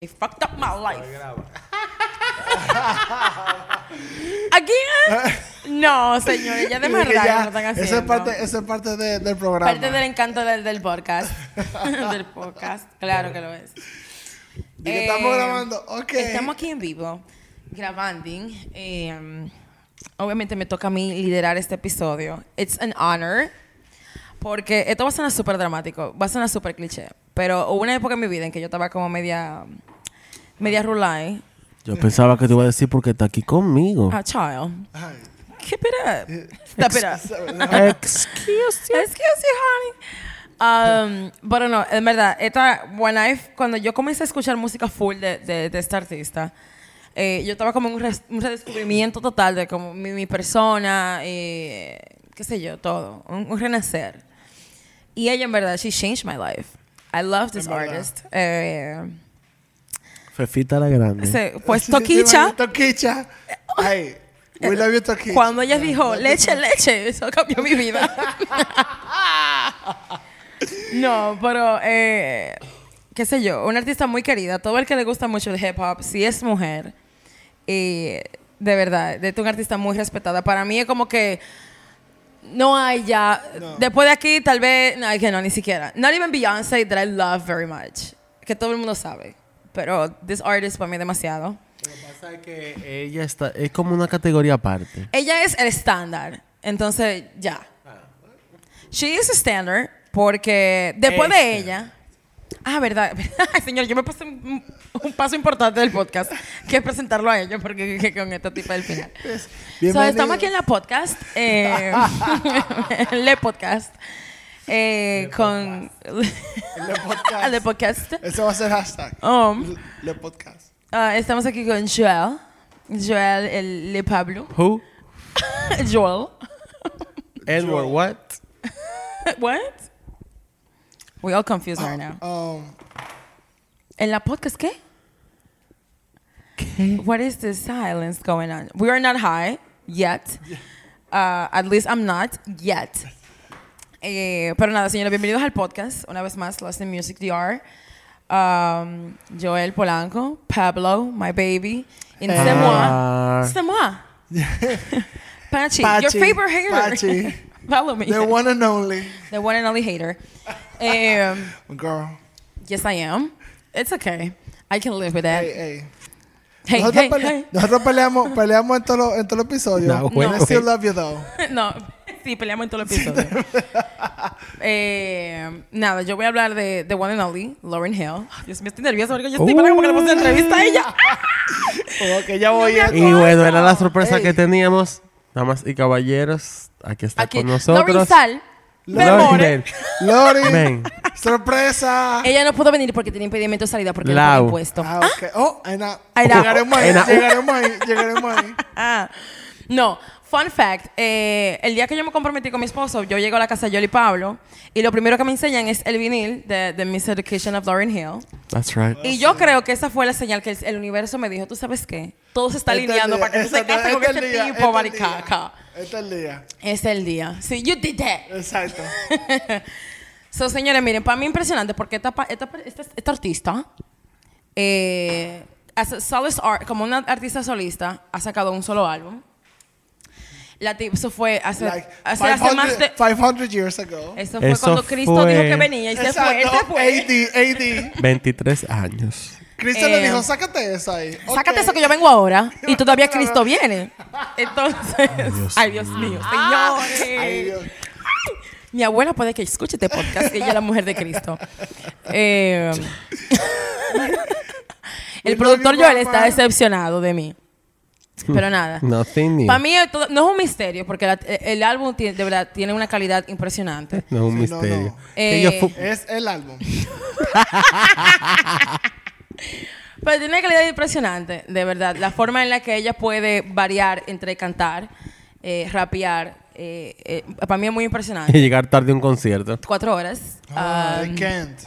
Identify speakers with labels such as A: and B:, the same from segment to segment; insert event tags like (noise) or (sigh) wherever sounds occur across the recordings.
A: They fucked up my life. (laughs) ¿Again? No, señores, ya de verdad
B: ya,
A: que lo están haciendo.
B: Esa es parte, esa es parte de- del programa.
A: Parte del encanto del, del podcast. (laughs) del podcast. Claro que lo es.
B: Dije, estamos
A: Eh,
B: grabando. Ok.
A: Estamos aquí en vivo, grabando. Eh, obviamente me toca a mí liderar este episodio. It's an honor. Porque esto va a sonar súper dramático, va a sonar súper cliché. Pero hubo una época en mi vida en que yo estaba como media. Media rulay.
C: Yo pensaba que te iba a decir porque está aquí conmigo.
A: A child.
B: Ay.
A: Keep it up. Step it up.
C: Excuse
A: Excuse you, honey. Um, pero no, en verdad, esta, when I, cuando yo comencé a escuchar música full de, de, de esta artista, eh, yo estaba como en un, res- un redescubrimiento total de como mi, mi persona, eh, qué sé yo, todo, un, un renacer. Y ella en verdad, she changed my life. I love this artist. Eh,
C: Fefita la grande.
A: se- pues (laughs) Toquicha,
B: Toquicha. Ay, we love you, Toquicha.
A: cuando ella dijo leche, leche, eso cambió mi vida. (laughs) no, pero, eh, qué sé yo, una artista muy querida. Todo el que le gusta mucho el hip hop, si es mujer, eh, de verdad, de un artista muy respetada. Para mí es como que no hay ya.
B: No.
A: Después de aquí, tal vez, no, que no, ni siquiera. Not even Beyoncé, that I love very much. Que todo el mundo sabe. Pero this artist para mí es demasiado.
C: Lo que pasa es que ella está, es como una categoría aparte.
A: Ella es el estándar. Entonces, ya. She is a standard porque después de
C: Este.
A: ella. Ah, verdad. (laughs) Ay, señor, yo me pasé un, un paso importante del podcast, que es presentarlo a ellos, porque que con este tipo del final. So,
B: Bienvenido.
A: estamos aquí en la podcast, eh, (laughs) Le Podcast, eh, con (laughs)
B: Le podcast.
A: Le Podcast.
B: Ese va a ser hashtag.
A: Um,
B: Le podcast.
A: ah, estamos aquí con Joel, Joel, el Le Pablo,
C: Who? (laughs)
A: Joel.
C: Edward what? (laughs)
A: What? We all confused right now.
B: Um,
A: ¿En la podcast qué? What is this silence going on? We are not high yet. Uh, at least I'm not yet. Eh, pero nada, señores, bienvenidos al podcast. Una vez más, Lost in Music DR. Um, Joel Polanco, Pablo, my baby. Y c'est moi.
C: Ah.
A: C'est moi. (laughs) Pachi,
B: Pachi,
A: your favorite hater.
B: Pachi. (laughs)
A: Follow me.
B: the one and only.
A: The one and only hater. Um, (laughs)
B: Girl.
A: yes, I am. It's okay. I can live with that.
B: Hey, hey.
A: Hey,
B: nosotros,
A: hey,
B: pele-
A: hey.
B: nosotros peleamos, peleamos en todos los en todos los episodios.
C: No,
B: And I still love you though.
A: No, sí, peleamos en todo el episodio. (laughs) eh, nada, yo voy a hablar de The One and Only, Lauren Hill. Dios mío, estoy nerviosa porque yo estoy para como que le puse entrevista a ella. (laughs)
B: Como que ya voy a...
C: Y bueno, era la sorpresa
B: Ey.
C: que teníamos. Damas y caballeros, aquí está
A: Aquí,
C: con
A: Lauren
C: nosotros.
A: Sal,
C: Lauren,
A: Memore.
C: ven,
B: Lori,
C: ven.
B: sorpresa.
A: Ella no pudo venir porque tenía impedimento de salida porque
C: Lau.
A: no tiene impuesto.
B: Ah, ok. Oh, ahí na-
A: Ahí na-
B: Llegaremos ahí, llegaremos ahí, llegaremos (laughs) ahí.
A: Ah, no. Fun fact, eh, el día que yo me comprometí con mi esposo, yo llego a la casa de Yoli Pablo y lo primero que me enseñan es el vinil de, de Miss Education of Lauren Hill.
C: That's right.
A: Y yo creo que esa fue la señal que el, universo me dijo, ¿tú sabes qué? Todo se está
B: Este es
A: alineando para que tú se cases con
B: este es
A: ese
B: el día,
A: tipo,
B: este es el
A: maricaca.
B: día. Este es el día.
A: Es el día. Sí, you did that.
B: Exacto. (laughs)
A: So, señores, miren, para mí impresionante porque esta, pa- esta, esta, esta artista, eh, as a solace art- como una artista solista, ha sacado un solo álbum. La eso fue hace,
B: Like
A: hace, hace más
B: 500,
A: de...
B: 500 years ago.
A: Eso fue
C: Eso
A: cuando Cristo
C: fue-
A: dijo que venía y se fue. Él se fue.
B: AD, AD.
C: 23 años.
B: Cristo le
A: Eh,
B: dijo, sácate eso ahí.
A: Sácate eso que yo vengo ahora y todavía (laughs) Cristo viene. Entonces, ay Dios mío, señores.
B: Ay, Dios.
A: Mi abuela puede que escuche este podcast, ella es la mujer de Cristo. Eh, (laughs) el productor Joel está decepcionado de mí. Pero nada.
C: Nothing new.
A: Para mí es todo- no es un misterio, porque la- el álbum tiene, de verdad tiene una calidad impresionante.
C: No es un
B: Sí,
C: misterio.
B: no.
A: Eh,
B: Es el álbum. (laughs)
A: Pero tiene una calidad impresionante, de verdad. La forma en la que ella puede variar entre cantar, eh, rapear, eh, eh, para mí es muy
C: y
A: impresionante.
C: llegar tarde a un concierto.
A: Cuatro horas.
B: I
A: Um,
B: can't.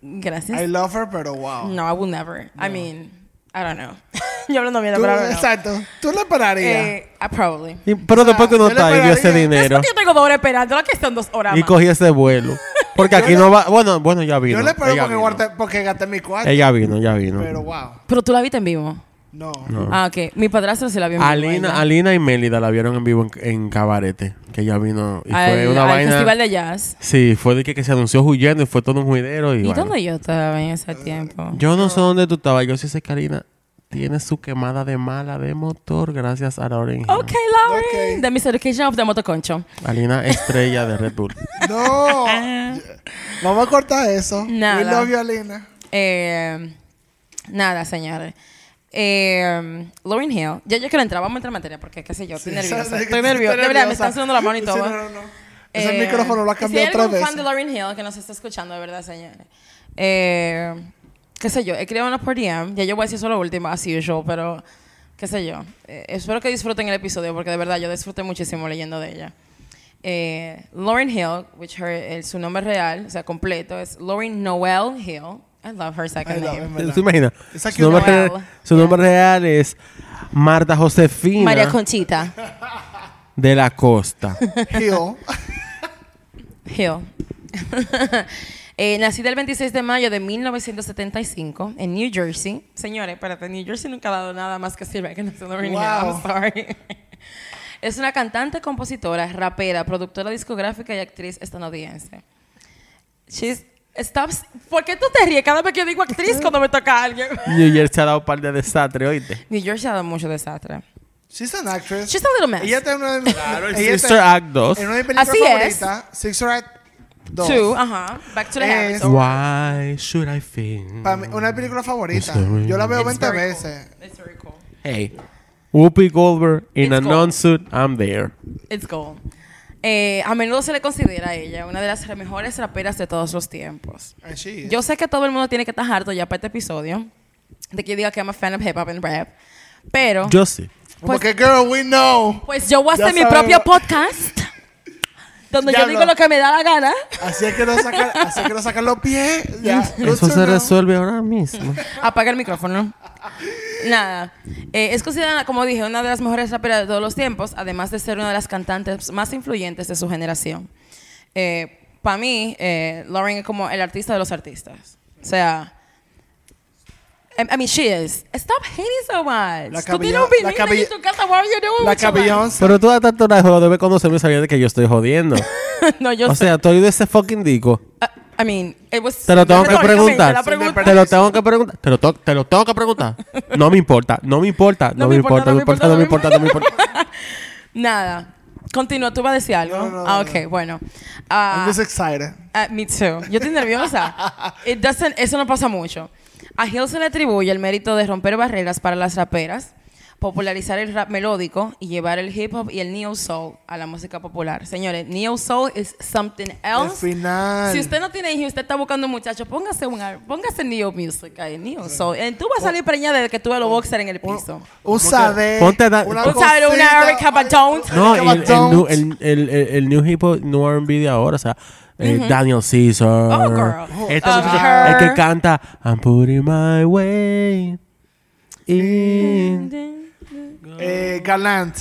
A: gracias.
B: I love her, pero wow.
A: No, I will never. I mean, I don't know. (laughs) Yo hablando mierda, pero I don't know.
B: exacto. Tú le pararías.
A: Eh, I probably.
C: Y- pero
B: O sea,
C: después que uno
B: yo le
C: está y vio ese
B: pagaría-
A: Es
C: dinero
A: porque yo tengo dos horas esperando, ¿la que son dos horas
C: y
A: más?
C: cogí ese vuelo. Porque (laughs) aquí no va. Bueno, bueno, ya vino.
B: Yo le espero
C: ella
B: porque,
C: vino.
B: guardé- porque gasté mi cuarto.
C: Ella vino, ya vino.
B: Pero wow.
A: Pero tú la viste en vivo.
B: No.
A: Ah, ok. Mi padrastro se la vio en vivo.
C: Alina. Alina y Mélida la vieron en vivo en, en Cabarete. Que ella vino. Y
A: al,
C: fue una
A: al
C: vaina.
A: festival de jazz.
C: Sí, fue de que, que se anunció huyendo y fue todo un juidero. ¿Y,
A: ¿Y
C: bueno.
A: dónde yo estaba en ese tiempo?
C: Yo no sé dónde tú estabas. Yo sí sé que Alina tiene su quemada de mala de motor gracias a Lauren.
A: Ok, Lauren.
B: Ok.
A: The Miseducation of the Motoconcho.
C: Alina estrella de Red Bull. (laughs)
B: No. Vamos a cortar eso.
A: Nada.
B: We love you, Alina.
A: Eh, nada, señores. Eh, Lauren Hill. Ya yo quiero entrar. Vamos a entrar en materia porque, qué sé yo, estoy nerviosa.
B: ¿sabes?
A: Estoy
B: Que
A: nerviosa. De verdad, me
B: nerviosa.
A: están sudando la mano y
B: Sí,
A: todo.
B: no, no, no. Ese
A: Eh,
B: micrófono lo ha cambiado
A: si algún
B: veces.
A: fan de Lauren Hill que nos está escuchando, de verdad, señores. Eh, qué sé yo, escríbanos por DM. Ya yo voy a decir eso lo último, as usual, pero qué sé yo. Eh, espero que disfruten el episodio porque de verdad yo disfruté muchísimo leyendo de ella. Eh, Lauren Hill, which her, su nombre real, o sea, completo, es Lauren Noel Hill. I love her second
B: I love
A: name.
C: ¿Tú imaginas? Su nombre, real, su nombre real es Marta Josefina
A: María Conchita
C: de la Costa.
B: Hill. (laughs)
A: Hill. (laughs) Eh, nacida el 26 de mayo de 1975 en New Jersey. Señores, espérate, New Jersey nunca ha dado nada más que sirve que Lauryn Hill.
B: Wow.
A: I'm sorry. (laughs) es una cantante, compositora, rapera, productora discográfica y actriz estadounidense. She's, stop, ¿Por qué tú te ríes cada vez que yo digo actriz cuando me toca a alguien? (laughs)
C: New York se ha dado un par de desastres, oíste.
A: New Jersey ha dado mucho desastre.
B: She's an actress.
A: She's a little mess.
B: Ella está en una de mis...
C: Claro, Sister Act 2.
B: En una de mis películas
A: Así es.
B: favoritas. Sister Act 2.
A: Two, ajá. Back to the
B: Es-
A: habits.
C: Why should I think?
B: Para mí, una de mis películas favoritas. Yo la veo
A: It's
B: 20
A: very
B: veces.
A: cool. It's very cool.
C: Hey. Whoopi Goldberg in
A: It's
C: a non-suit, I'm there.
A: It's gold. Eh, a menudo se le considera a ella una de las mejores raperas de todos los tiempos.
B: And she is.
A: Yo sé que todo el mundo tiene que estar harto ya para este episodio de que yo diga que I'm a fan of hip hop and rap, pero
C: Yo sí.
A: pues,
B: Porque, girl, we know.
A: pues yo voy a hacer mi propio podcast donde yo digo lo que me da la gana.
B: Así es que no sacan, (laughs) así es que no sacan los pies. Ya.
C: Eso se resuelve ahora mismo.
A: Apaga el micrófono. Nada. Eh, es considerada, como dije, una de las mejores raperas de todos los tiempos, además de ser una de las cantantes más influyentes de su generación. Para mí, eh, Lauren es como el artista de los artistas. O sea, I, mean, she is. Stop hating so much.
B: La
A: Tú tienes
B: cabellón-
A: un
B: la
A: en tu casa. What are you doing
B: La cabellón.
C: Pero tú a tanto de juego debes conocerme y saber de que yo estoy jodiendo. (laughs)
A: no, yo
C: O sea, tú oído ese fucking disco.
A: I mean, it was.
C: Te lo tengo que preguntar.
A: la pregunta-
C: Te lo tengo que preguntar. Te lo, to- te lo tengo que preguntar. No me importa, no me importa, no, me importa, no me importa, no me importa, no me importa. (laughs)
A: Nada. Continúa, tú vas a decir algo.
B: No, no, no,
A: ah,
B: no.
A: ok, bueno. Ah,
B: I'm just excited.
A: Ah, me too. Yo estoy nerviosa. (laughs) It doesn't- eso no pasa mucho. A Hill se le atribuye el mérito de romper barreras para las raperas, popularizar el rap melódico y llevar el hip hop y el neo soul a la música popular. Señores, neo soul is something else.
B: final.
A: Si usted no tiene hijos y usted está buscando un muchacho, póngase un póngase neo music ahí, neo soul. Eh, Tú vas a salir preñada de que tú ves los boxers en el piso.
B: Un saber.
C: Ponte da-
B: una
A: Un saber, una. Eric.
C: No, y el, el, el, el, el- el new hip hop, new R&B de ahora, o sea, eh, Daniel Caesar.
A: Oh, girl.
C: Este
A: Of
C: muchacho,
A: her.
C: el que canta I'm putting my way in.
B: Eh, Galant.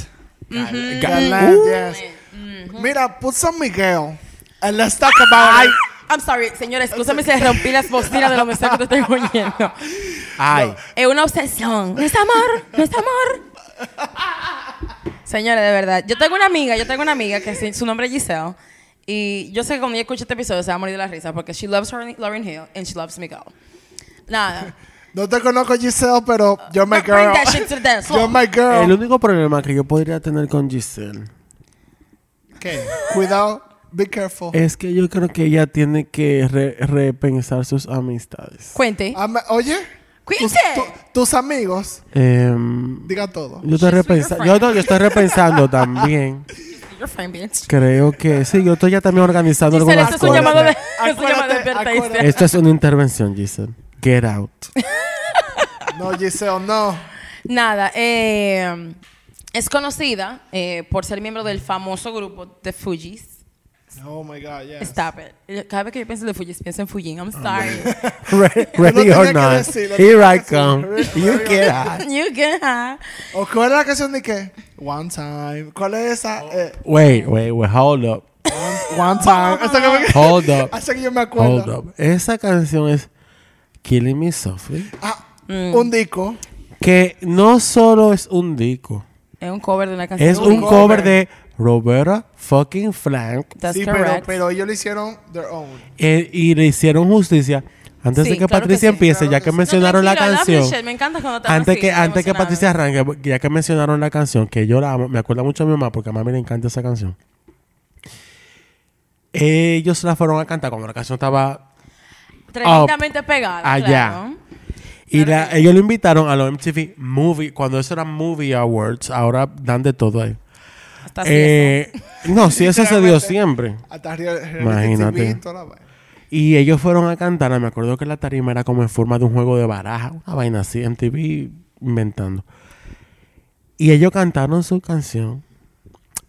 A: Mm-hmm.
B: Galant, yes. Mira, put some Miguel. And let's talk about it.
A: I'm sorry, señores, escúchame si le rompí las bocinas de los mensajes que te estoy oyendo.
C: Ay,
A: Es una obsesión. No es amor, no es amor. Señores, de verdad. Yo tengo una amiga, yo tengo una amiga que su nombre es Giselle. Y yo sé que cuando ella escucha este episodio se va a morir de la risa porque she loves Lauren- Lauren Hill and she loves Miguel. Nada. (laughs)
B: No te conozco, Giselle, pero you're my
A: Bring
B: girl.
A: that shit to the dance floor.
B: You're my girl.
C: el único problema que yo podría tener con Giselle
B: ¿Qué? Cuidado. Be careful.
C: es que yo creo que ella tiene que re- repensar sus amistades.
A: Cuente.
B: Oye, tus,
A: Cuente.
B: tu- tus amigos,
C: Em,
B: diga todo.
C: yo estoy yo, no, yo estoy repensando (laughs) también.
A: Your friend, bitch.
C: Creo que sí, yo estoy ya también organizando
A: Giselle,
C: algunas
A: esto es un
C: cosas.
A: llamado de, (laughs) es un llamado de advertencia.
B: acuérdate.
C: Esto es una intervención, Giselle. Get out.
B: No, Giselle, no.
A: Nada, eh, es conocida eh, por ser miembro del famoso grupo The Fugees.
B: Oh my God, yes.
A: Stop it. Cada vez que yo pienso en pienso Fujin. I'm sorry. (laughs)
C: Re-
B: No
C: Ready or not. Here I come. You get out.
A: you can have.
B: ¿O cuál es la canción de qué? One time. ¿Cuál es esa? Eh,
C: Wait, wait, wait. Hold up.
B: One, time. (laughs) Hasta que, me-
C: Hold up.
B: hasta que yo me acuerdo.
C: Hold up. Esa canción es Killing Me Softly.
B: Ah,
A: Mm.
B: Un disco.
C: Que no solo es un disco.
A: Es un cover de una canción.
C: Es un cover de Roberta fucking Flank.
A: That's
B: sí, pero,
A: correct.
B: pero ellos le hicieron their own.
C: Eh, y le hicieron justicia. Antes
A: Sí,
C: de que
A: claro que
C: Patricia
A: sí.
C: empiece,
B: Claro
C: ya
B: que
C: que
B: sí.
C: mencionaron
A: No,
C: la
A: tranquilo, I love
C: canción.
A: shit. Me encanta cuando te
C: Antes
A: así,
C: que, antes que. Patricia arranque, ya que mencionaron la canción, que yo la amo, me acuerda mucho a mi mamá porque a mami le encanta esa canción. Ellos la fueron a cantar cuando la canción estaba
A: Tremendamente pegada.
C: allá.
A: claro.
C: Y la- ellos lo invitaron a los MTV Movie, cuando eso era Movie Awards, ahora dan de todo ahí.
A: Hasta así
C: Eh, no, sí, eso se dio siempre.
B: Hasta
C: Imagínate.
B: Y
C: ellos fueron a cantar, me acuerdo que la tarima era como en forma de un juego de baraja, una vaina así, MTV inventando. Y ellos cantaron su canción.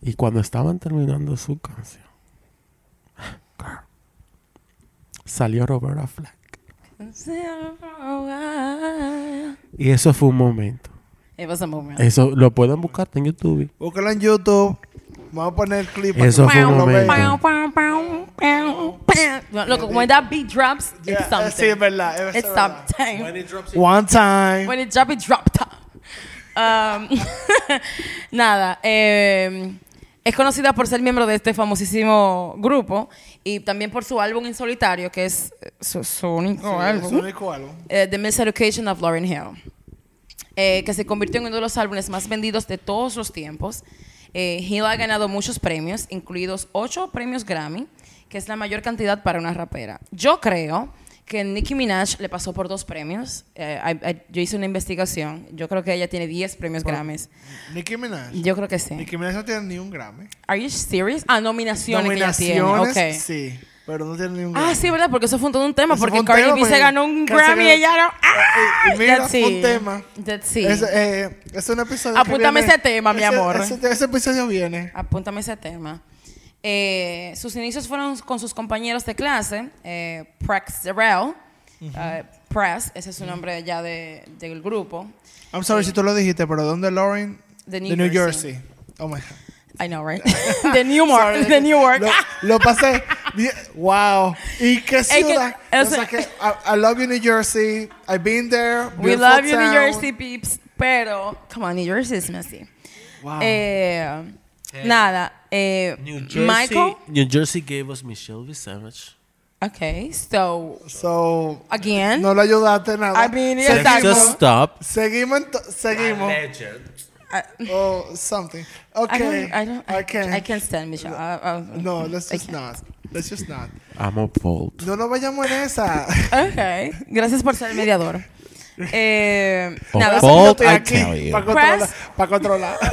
C: Y cuando estaban terminando su canción, salió Roberta Flack. Y eso fue un momento.
A: It was a moment.
C: Eso lo pueden buscar en YouTube.
B: Búscalo en YouTube. Vamos a poner el clip.
C: Eso fue un momento.
A: Loco, when that beat drops,
B: Yeah,
A: it's something.
B: sí, es verdad, es
A: It's
B: verdad.
A: something.
B: One time.
A: When it drop, it drop top. Um, (laughs) nada. eh, es conocida por ser miembro de este famosísimo grupo y también por su álbum en solitario, que es su, su único
B: Sí,
A: álbum.
B: es único álbum.
A: eh, The Miseducation of Lauryn Hill, eh, que se convirtió en uno de los álbumes más vendidos de todos los tiempos. Eh, Hill ha ganado muchos premios, incluidos ocho premios Grammy, que es la mayor cantidad para una rapera. Yo creo que Nicki Minaj le pasó por dos premios. Eh, I- I- yo hice una investigación. Yo creo que ella tiene 10 premios Grammys.
B: Nicki Minaj.
A: Yo creo que sí.
B: Nicki Minaj no tiene ni un Grammy.
A: Are you serious? Ah, nominaciones, que ella tiene.
B: Nominaciones,
A: Ok.
B: sí. Pero no tiene ni un Grammy.
A: Ah, sí, ¿verdad? Porque eso fue todo un tema.
B: Eso
A: porque
B: un
A: Cardi
B: tema,
A: B se ganó un
B: que
A: Grammy y ella no. ¡Ah!
B: Y mira, fue un tema.
A: That's it.
B: Es, eh, es un episodio que
A: Apúntame
B: viene-
A: ese tema, mi
B: ese-
A: amor.
B: Ese, ese episodio viene.
A: Apúntame ese tema. Eh, sus inicios fueron con sus compañeros de clase, eh, Prex Zarrell. Eh, Press, ese es su nombre ya de, del grupo.
B: I'm sorry si tú lo dijiste, pero ¿dónde Lauren?
A: De New
B: New
A: Jersey.
B: Jersey. Oh my God.
A: I know, right? (laughs) de Newark.
B: Sorry.
A: de Newark.
B: Lo, lo pasé. Wow. ¿Y qué
A: que-
B: ciudad?
A: o
B: O
A: sea-
B: que I, I love you, New Jersey. I've been there.
A: We love you, New. Jersey peeps. Pero, come on, New Jersey is messy.
B: Wow.
A: Eh, Nada. Eh,
C: New Jersey,
A: Michael.
C: New Jersey gave us Michelle Visage.
A: Okay, so,
B: so,
A: again.
B: no le ayudaste nada.
A: I mean, exacto.
C: just stop.
B: Seguimos. Seguimos.
A: I-
B: Oh, something.
A: I
B: Okay.
A: don't, I don't, I,
B: can't.
A: I can't stand Michelle. I- I-
B: No, let's
A: I
B: just not. Let's just not.
C: I'm appalled.
B: No nos vayamos en esa.
A: Ok, gracias por ser el mediador. (laughs) Eh, nada,
B: estoy
C: I
B: aquí
C: tell you.
B: para controlar.
A: Press.
B: Para controlar. (laughs)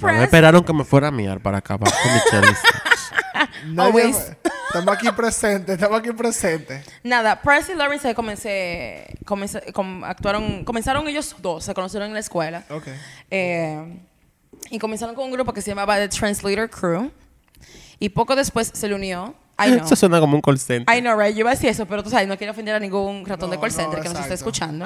C: No me esperaron que me fuera a miar para acabar con Michelle (laughs) Visage.
B: Nadie-
A: Always.
B: Estamos aquí presentes. Estamos aquí presentes.
A: Nada, Press y Lauren se comencé, comencé- com- actuaron, comenzaron ellos dos, se conocieron en la escuela.
B: Ok.
A: Eh, y comenzaron con un grupo que se llamaba The Translator Crew. Y poco después se le unió. I know.
C: Eso suena como un call center.
A: I know, right? Yo iba a decir eso, pero tú sabes, no quiero ofender a ningún ratón
B: No,
A: de call
B: no,
A: center que nos esté escuchando.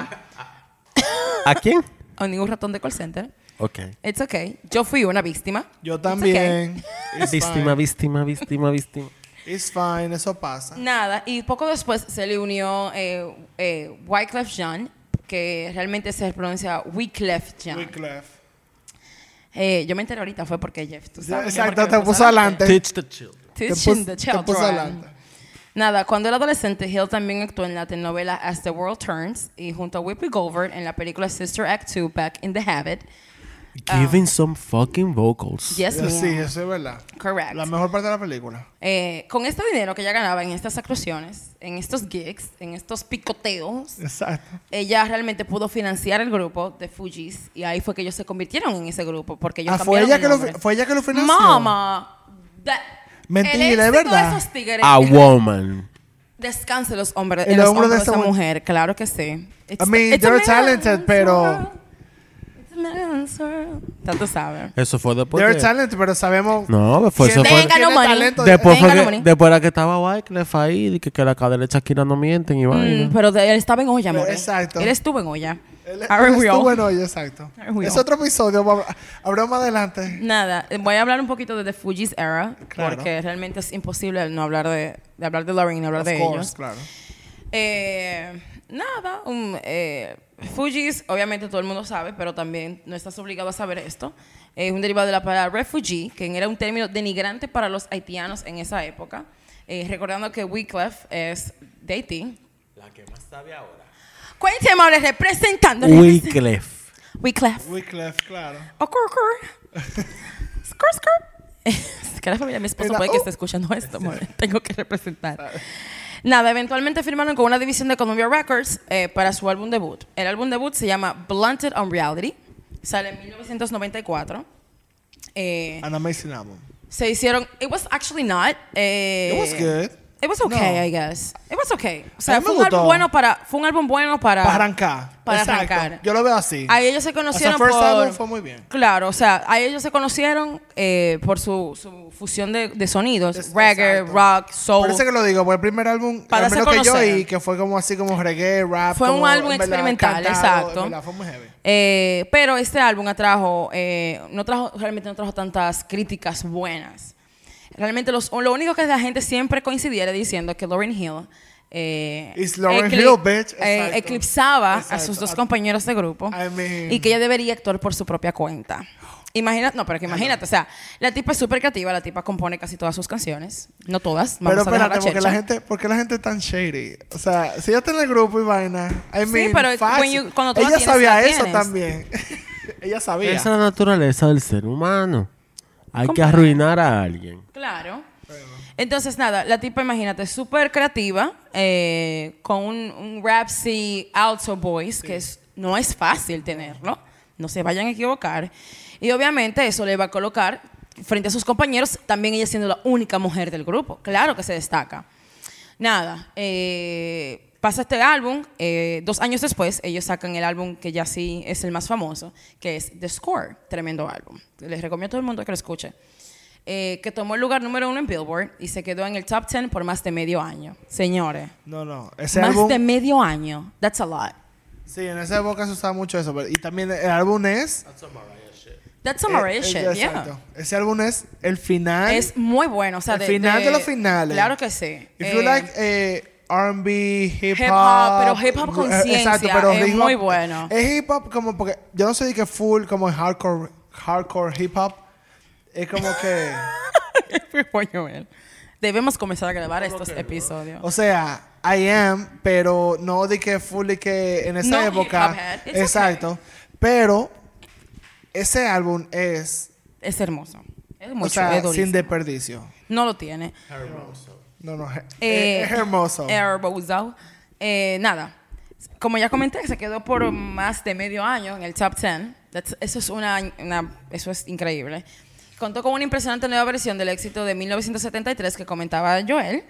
C: ¿A quién? (laughs)
A: O ningún ratón de call center.
C: Ok.
A: It's okay. Yo fui una víctima.
B: Yo también. (laughs)
C: Víctima, víctima, víctima, víctima.
B: It's fine. Eso pasa.
A: Nada, y poco después se le unió eh, eh, Wyclef Jean, que realmente se pronuncia Wyclef Jean.
B: Wyclef.
A: Eh, yo me enteré ahorita, fue porque Jeff, tú sabes.
B: Exacto, te puso adelante.
C: Teach the children.
B: Te
A: Teaching the
B: te puso
A: children.
B: adelante.
A: Nada, cuando era adolescente, Hill también actuó en la telenovela As the World Turns y junto a Whoopi Goldberg en la película Sister Act 2 Back in the Habit.
C: Giving some fucking vocals.
A: Yes,
B: Sí,
A: ma'am.
B: eso es verdad.
A: Correct.
B: La mejor parte de la película.
A: Eh, con este dinero que ella ganaba en estas actuaciones, en estos gigs, en estos picoteos,
B: Exacto.
A: ella realmente pudo financiar el grupo de Fujis y ahí fue que ellos se convirtieron en ese grupo porque ellos
B: Ah, fue
A: cambiaron
B: ella,
A: el
B: que lo, fue ella que lo financió.
A: Mama. that-
B: Mentira,
A: el
B: ¿es verdad?
A: De esos tigres,
C: A woman.
A: Descanse los hombres,
B: El
A: los
B: hombro
A: hombros
B: de
A: esa
B: esa mu-
A: mujer, claro que sí. It's-
B: I mean, they're talented, pero-
A: tú sabes.
C: Eso fue después.
B: They're
C: de-
B: talented, pero sabemos.
C: No, fue, eso
A: no
B: talento de-
C: después, fue que,
A: no money.
C: después era que estaba Wyclef ahí, y que, que la cadera de Shakira no mienten y vaina.
A: Mm, pero de- él estaba en olla, amor.
B: Exacto.
A: Él estuvo en olla.
B: Él, estuvo en exacto. Es otro episodio, habrá más adelante.
A: Nada, eh, voy a hablar un poquito de The Fugees era,
B: Claro.
A: porque realmente es imposible no hablar de, de hablar de y no hablar
B: Of
A: de
B: course,
A: ellos.
B: claro.
A: Eh, nada, un, eh, Fugees, obviamente todo el mundo sabe, pero también no estás obligado a saber esto. Es un derivado de la palabra refugee, que era un término denigrante para los haitianos en esa época. Eh, recordando que Wyclef es de Haití.
C: La que más sabe ahora.
A: Cuénteme ahora representando.
C: Wyclef.
A: Wyclef.
B: Wyclef, claro.
A: Ocurcur. (laughs) Skr, skr. (laughs) Es que la familia de mi esposo puede que esté escuchando esto. (laughs) Tengo que representar. Nada, eventualmente firmaron con una división de Columbia Records eh, para su álbum debut. El álbum debut se llama Blunted on Reality. Sale en 1994. Eh,
B: An amazing album.
A: se hicieron. It was actually not. eh,
B: It was good.
A: It was okay,
B: No.
A: I guess. It was okay. O sea, fue un álbum bueno para. Fue un álbum bueno para.
B: Para arrancar.
A: Para
B: Exacto.
A: arrancar.
B: Yo lo veo así.
A: Ahí ellos se
B: As a
A: conocieron
B: first
A: por.
B: album fue muy bien.
A: Claro, o sea, ahí ellos se conocieron eh, por su, su fusión de, de sonidos,
B: Es-
A: reggae,
B: exacto.
A: rock, soul.
B: Por eso que lo digo, porque el primer álbum,
A: Para
B: al menos que yo oí, que fue como así como reggae, rap.
A: Fue un
B: como,
A: álbum
B: en verdad,
A: experimental,
B: cantado,
A: exacto.
B: verdad, fue muy heavy.
A: Eh, pero este álbum atrajo, eh, no trajo, realmente no trajo tantas críticas buenas. Realmente los, lo único que la gente siempre coincidiera diciendo que Lauryn Hill eh, ecli-
B: Hill, bitch.
A: eh,
B: Exacto.
A: eclipsaba a sus dos compañeros de grupo
B: I mean-
A: y que ella debería actuar por su propia cuenta. Imagínate, no, pero que imagínate, o sea, la tipa es súper creativa, la tipa compone casi todas sus canciones, no todas, vamos
B: Pero
A: a dejar
B: espérate, porque
A: checha.
B: la gente, porque la gente es tan shady. O sea, si ella está en el grupo y vaina, I
A: Sí,
B: mean,
A: pero
B: fácil.
A: when you- cuando tú la
B: ella
A: tienes,
B: sabía
A: la
B: eso
A: tienes.
B: también. (laughs) ella sabía.
C: Esa es la naturaleza del ser humano. Hay que arruinar a alguien.
A: Claro. Entonces, nada, la tipa, imagínate, súper creativa, eh, con un, un rapsy alto voice, que es, no es fácil tenerlo, no se vayan a equivocar. Y obviamente eso le va a colocar frente a sus compañeros, también ella siendo la única mujer del grupo. Claro que se destaca. Nada, eh, pasa este álbum, eh, dos años después ellos sacan el álbum que ya sí es el más famoso, que es The Score, tremendo álbum. Les recomiendo a todo el mundo que lo escuche. Eh, que tomó el lugar número uno en Billboard y se quedó en el top 10 por más de medio año. Señores,
B: No, no. Ese
A: más
B: álbum.
A: de medio año. That's a lot.
B: Sí, en esa época se usaba mucho eso. pero- y también el álbum es.
A: That's a Mariah
B: eh, eh,
A: shit,
B: exacto.
A: yeah.
B: Ese álbum es el final.
A: Es muy bueno. O sea,
B: El
A: de,
B: final de los finales.
A: Claro que sí.
B: If
A: Eh,
B: you like eh, R&B, hip hop.
A: Hip hop, pero hip hop
B: eh,
A: conciencia,
B: exacto, pero
A: es
B: hip hop-
A: muy bueno.
B: Es hip hop como porque yo no sé de que full como hardcore, hardcore hip hop. Es como que. (laughs)
A: Debemos comenzar a grabar estos episodios.
B: o sea, I am, pero no de que full de que en esa
A: No
B: época. Exacto. Pero ese álbum es,
A: Es hermoso. Es mucho,
B: o sea,
A: es durísimo.
B: sin desperdicio.
A: No lo tiene.
B: No, no, es-
A: Eh,
B: es hermoso.
A: Hermoso. Eh, nada. Como ya comenté, se quedó por más de medio año en el top 10. That's- eso, es una, una- eso es increíble. Contó con una impresionante nueva versión del éxito de 1973 que comentaba Joel,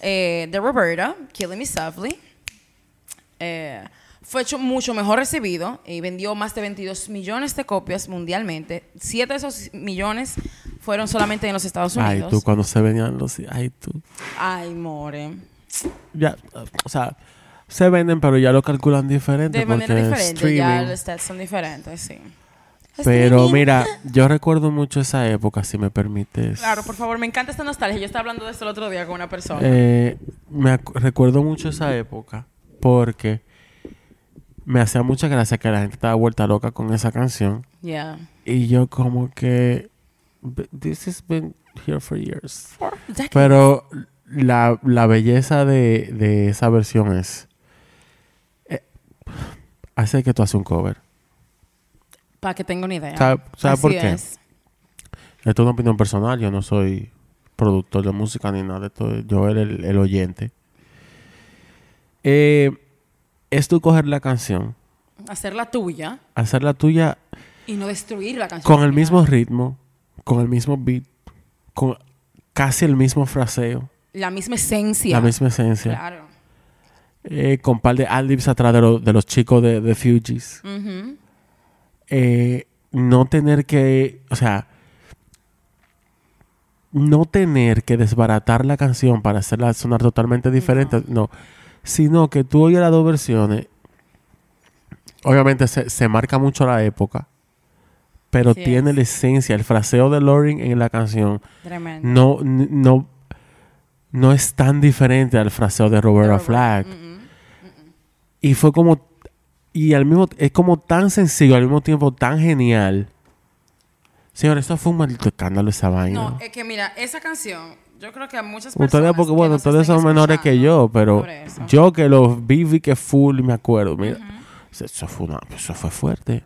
A: eh, de Roberta, Killing Me Softly. Eh, fue hecho mucho mejor recibido y vendió más de 22 millones de copias mundialmente. Siete de esos millones fueron solamente en los Estados
C: Ay,
A: Unidos.
C: tú, cuando se venían los... Ay, tú.
A: Ay, more.
C: Ya, o sea, se venden, pero ya lo calculan diferente.
A: De manera diferente, ya
C: streaming.
A: los stats son diferentes, sí.
C: Pero mira, yo recuerdo mucho esa época, si me permites.
A: Claro, por favor, me encanta esta nostalgia. Yo estaba hablando de esto el otro día con una persona.
C: Eh, me recuerdo mucho esa época porque me hacía mucha gracia que la gente estaba vuelta loca con esa canción.
A: yeah.
C: Y yo como que... "But This has been here for years.
A: For.
C: Pero la, la belleza de, de esa versión es... eh, hace que tú haces un cover.
A: Para que tenga una idea.
C: ¿Sabe- sabe
A: Así
C: por qué?
A: es.
C: Esto es una opinión personal. Yo no soy productor de música ni nada de esto. Yo era el, el oyente. Eh, es tú coger la canción,
A: Hacer la tuya
C: hacerla tuya
A: y no destruir la canción.
C: con el mismo ritmo, con el mismo beat, con casi el mismo fraseo,
A: La misma esencia.
C: la misma esencia.
A: Claro.
C: Eh, con par de adlibs atrás de, lo- de los chicos de, de Fugees. Eh, no tener que, o sea, no tener que desbaratar la canción para hacerla sonar totalmente diferente, no, sino que tú oyes las dos versiones, obviamente se, se marca mucho la época, pero tiene
D: es.
C: la esencia, el fraseo de Loring en la canción
D: Tremendo.
C: no, no, no es tan diferente al fraseo de Roberta Flack. Y fue como, y al mismo, es como tan sencillo, al mismo tiempo tan genial. Señor, esto fue un maldito escándalo esa vaina.
A: No, es que mira, esa canción, yo creo que a muchas personas.
C: Ustedes, porque
A: que
C: bueno, ustedes son menores que yo, pero
A: eso.
C: yo que los vi, vi que full, me acuerdo, mira. Eso fue una, eso fue fuerte.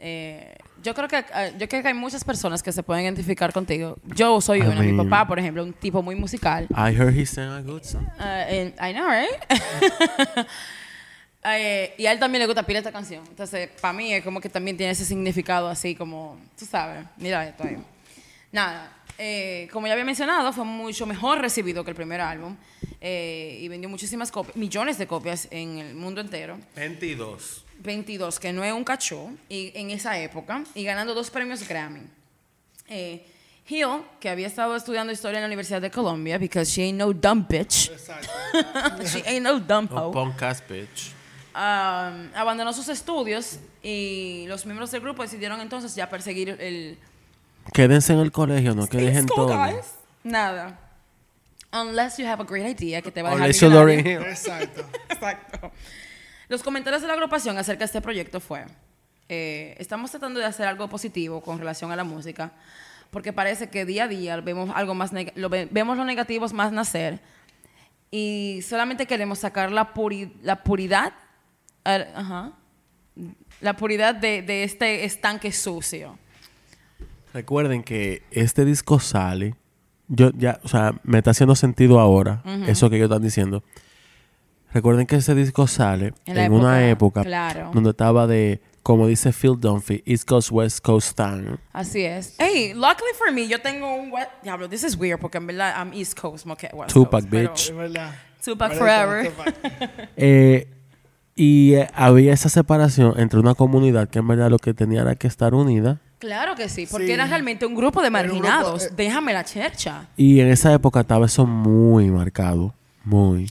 A: Eh, yo creo que eh, yo creo que hay muchas personas que se pueden identificar contigo. Yo soy
C: I
A: una. Mi
C: mean-
A: papá, por ejemplo, un tipo muy musical.
C: I heard he sang a good song.
A: Uh, and- I know, right? (laughs) Eh, y a él también le gusta pila esta canción. Entonces, para mí es como que también tiene ese significado así como, tú sabes, mira esto ahí. Nada, eh, como ya había mencionado, fue mucho mejor recibido que el primer álbum eh, y vendió muchísimas copias, millones de copias en el mundo entero.
C: 22.
A: 22, que no es un cachó, y, en esa época, y ganando dos premios Grammy. Eh, Hill, que había estado estudiando historia en la Universidad de Columbia, because she ain't no dumb bitch.
B: Exacto. (laughs)
A: she ain't no dumb hoe.
C: punk ass bitch.
A: Um, abandonó sus estudios y los miembros del grupo decidieron entonces ya perseguir el...
C: Quédense en el colegio, no que dejen todo.
A: guys. Nada. Unless you have a great idea que te va a dejar
C: Unless you're Hill.
B: Exacto. (laughs)
A: Exacto. Los comentarios de la agrupación acerca de este proyecto fue, eh, estamos tratando de hacer algo positivo con relación a la música, porque parece que día a día vemos algo más lo ve- vemos los negativos más nacer y solamente queremos sacar la, puri- la puridad, eh, ajá, la puridad de, de este estanque sucio.
C: Recuerden que este disco sale. Yo ya, o sea, me está haciendo sentido ahora eso que ellos están diciendo. Recuerden que ese disco sale
A: En
C: en,
A: la
C: una
A: época,
C: época
A: claro.
C: donde estaba de, como dice Phil Dunphy, East Coast, West Coast Time.
A: Así es. Hey, luckily for me, yo tengo un... we- Diablo, this is weird porque en verdad I'm East Coast, no que West
C: Tupac,
A: Coast, pero-
C: bitch.
B: Verdad.
A: Tupac forever. (laughs)
C: Eh, y eh, había esa separación entre una comunidad que en verdad lo que tenía era que estar unida.
A: Claro que sí, porque
B: Sí.
A: era realmente un grupo de
B: un grupo,
A: marginados.
B: eh.
A: Déjame la chercha.
C: Y en esa época estaba eso muy marcado. Muy.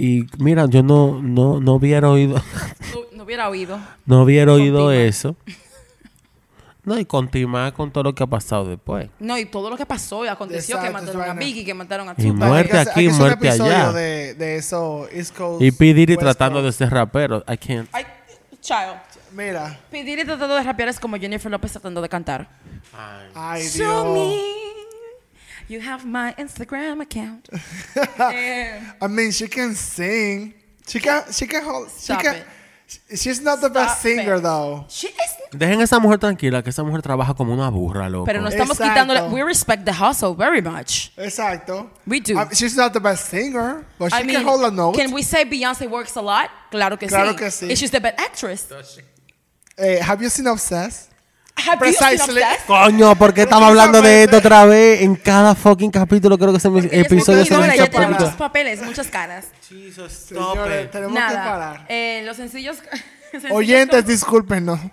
C: Y mira, yo no, no, no hubiera oído, (laughs)
A: No, no hubiera oído.
C: no hubiera oído eso. No, y continuar con todo lo que ha pasado después.
A: No, y todo lo que pasó y aconteció, que mataron a. Biggie, que mataron a
C: Y
A: Tupac.
C: muerte
B: Hay que hacer-
C: aquí, muerte allá.
B: De, de eso, East Coast.
C: Y P. Diddy tratando de ser rapero. I can't.
A: Ay, child.
B: Mira.
A: P. Diddy tratando de rapear es como Jennifer López tratando de cantar.
B: Ay,
A: Show
B: Dios.
A: You have my Instagram account. (laughs) Eh,
B: I mean, she can sing. She can, she can hold, she can,
A: it.
B: she's not the best singer,
A: it.
B: though.
A: she is-
C: Dejen a esa mujer tranquila, que esa mujer trabaja como una burra, loco.
A: Pero no estamos
B: Exacto.
A: quitándole. We respect the hustle very much.
B: Exacto.
A: We do.
B: She's not the best singer, but she
A: I mean,
B: can hold a note.
A: can we say Beyonce works a lot? Claro que
B: Claro
A: sí.
B: que sí.
A: Is she the best actress?
B: Eh, have you seen Obsessed?
A: Have
B: Precisely.
C: Coño, ¿por qué estamos hablando de esto otra vez? En cada fucking capítulo, creo que ese episodio se me
A: tiene
B: para-
A: muchos papeles, muchas caras.
B: Señores, tenemos que
A: Nada.
B: parar.
A: Eh, los sencillos. (laughs) sencillos
B: Oyentes,
A: como-
B: discúlpenos. (laughs)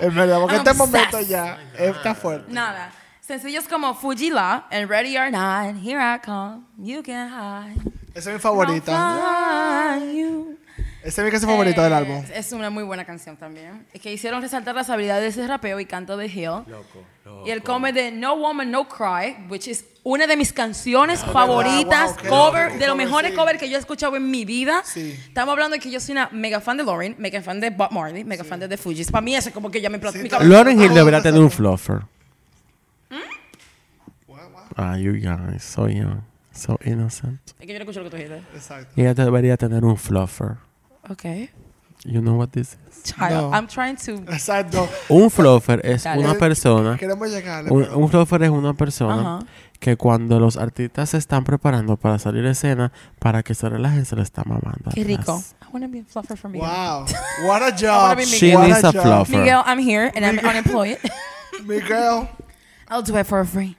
B: Es verdad, porque este momento ya está fuerte.
A: Nada. Sencillos como Fujila and Ready or Not, Here I Come, You Can Hide.
B: Esa es mi favorita.
A: I'll find you.
B: Esa es mi canción favorita del
A: Eh,
B: álbum.
A: Es una muy buena canción también. Y que hicieron resaltar las habilidades de rapeo y canto de Hill. Y el come de No Woman No Cry, which is una de mis canciones favoritas,
B: wow,
A: cover,
B: loco,
A: de los
B: cover,
A: mejores
B: sí.
A: covers que yo he escuchado en mi vida.
B: Sí.
A: Estamos hablando de que yo soy una mega fan de Lauren, mega fan de Bob Marley, mega fan de The Fugees. Para mí eso es como que ya me mi cabeza-
C: Lauren Hill debería tener un fluffer.
A: ¿Mm?
C: Ah, you guys, so young, so innocent.
A: Es que yo no escucho lo que tú dijiste.
B: Exacto.
C: Y ella debería tener un fluffer.
A: Ok.
C: You know what this is?
A: Child,
B: No.
A: I'm trying to...
B: Exacto.
C: Un fluffer es
A: Dale.
C: una persona.
B: Queremos llegarle.
C: Un, un fluffer es una persona que cuando los artistas se están preparando para salir a escena, para que se relajen, se le está mamando.
A: Qué rico.
C: atrás.
A: I want to be a fluffer for Miguel.
B: Wow. (laughs) What a job.
C: She
B: What
C: needs a
B: job.
C: fluffer.
A: Miguel, I'm here and I'm unemployed. (laughs) (laughs)
B: Miguel.
A: I'll do it for free.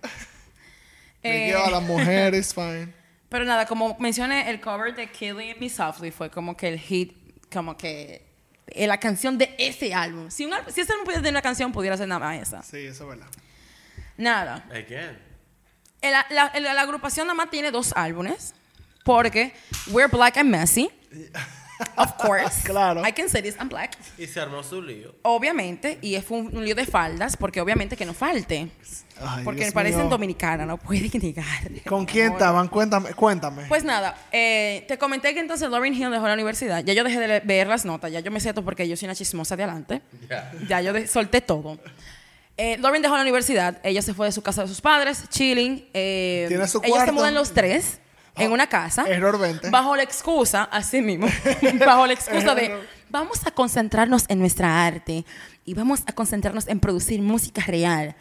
B: Miguel a la mujer is fine.
A: Pero nada, como mencioné, el cover de Killing Me Softly fue como que el hit, como que eh, la canción de ese álbum. Si, un, álbum- si ese álbum pudiera tener una canción, pudiera ser nada más esa.
B: Sí, eso es verdad.
A: Nada.
C: Again.
A: El- la, el- la agrupación nada más tiene dos álbumes. Porque We're Black and Messy. (laughs) Of course.
B: Claro.
A: I can say this, I'm black.
C: Y se armó su lío.
A: Obviamente. Y fue un, un lío de faldas. Porque obviamente que no falte.
B: Ay,
A: porque
B: Dios
A: me parecen
B: mío.
A: dominicanas. No puede (laughs) negar.
B: ¿Con quién
A: Amor.
B: estaban? Cuéntame. Cuéntame.
A: Pues nada, eh, te comenté que entonces Lauryn Hill dejó la universidad. Ya yo dejé de ver las notas, ya yo me sé todo porque yo soy una chismosa de adelante.
C: Ya.
A: Ya yo solté todo. Eh, Lauryn dejó la universidad, ella se fue de su casa de sus padres, chilling. eh,
B: Tiene su
A: Ellos se
B: cuarto.
A: mudan los tres en una casa.
B: Error 20.
A: Bajo la excusa, así mismo, (laughs) bajo la excusa de vamos a concentrarnos en nuestra arte y vamos a concentrarnos en producir música real.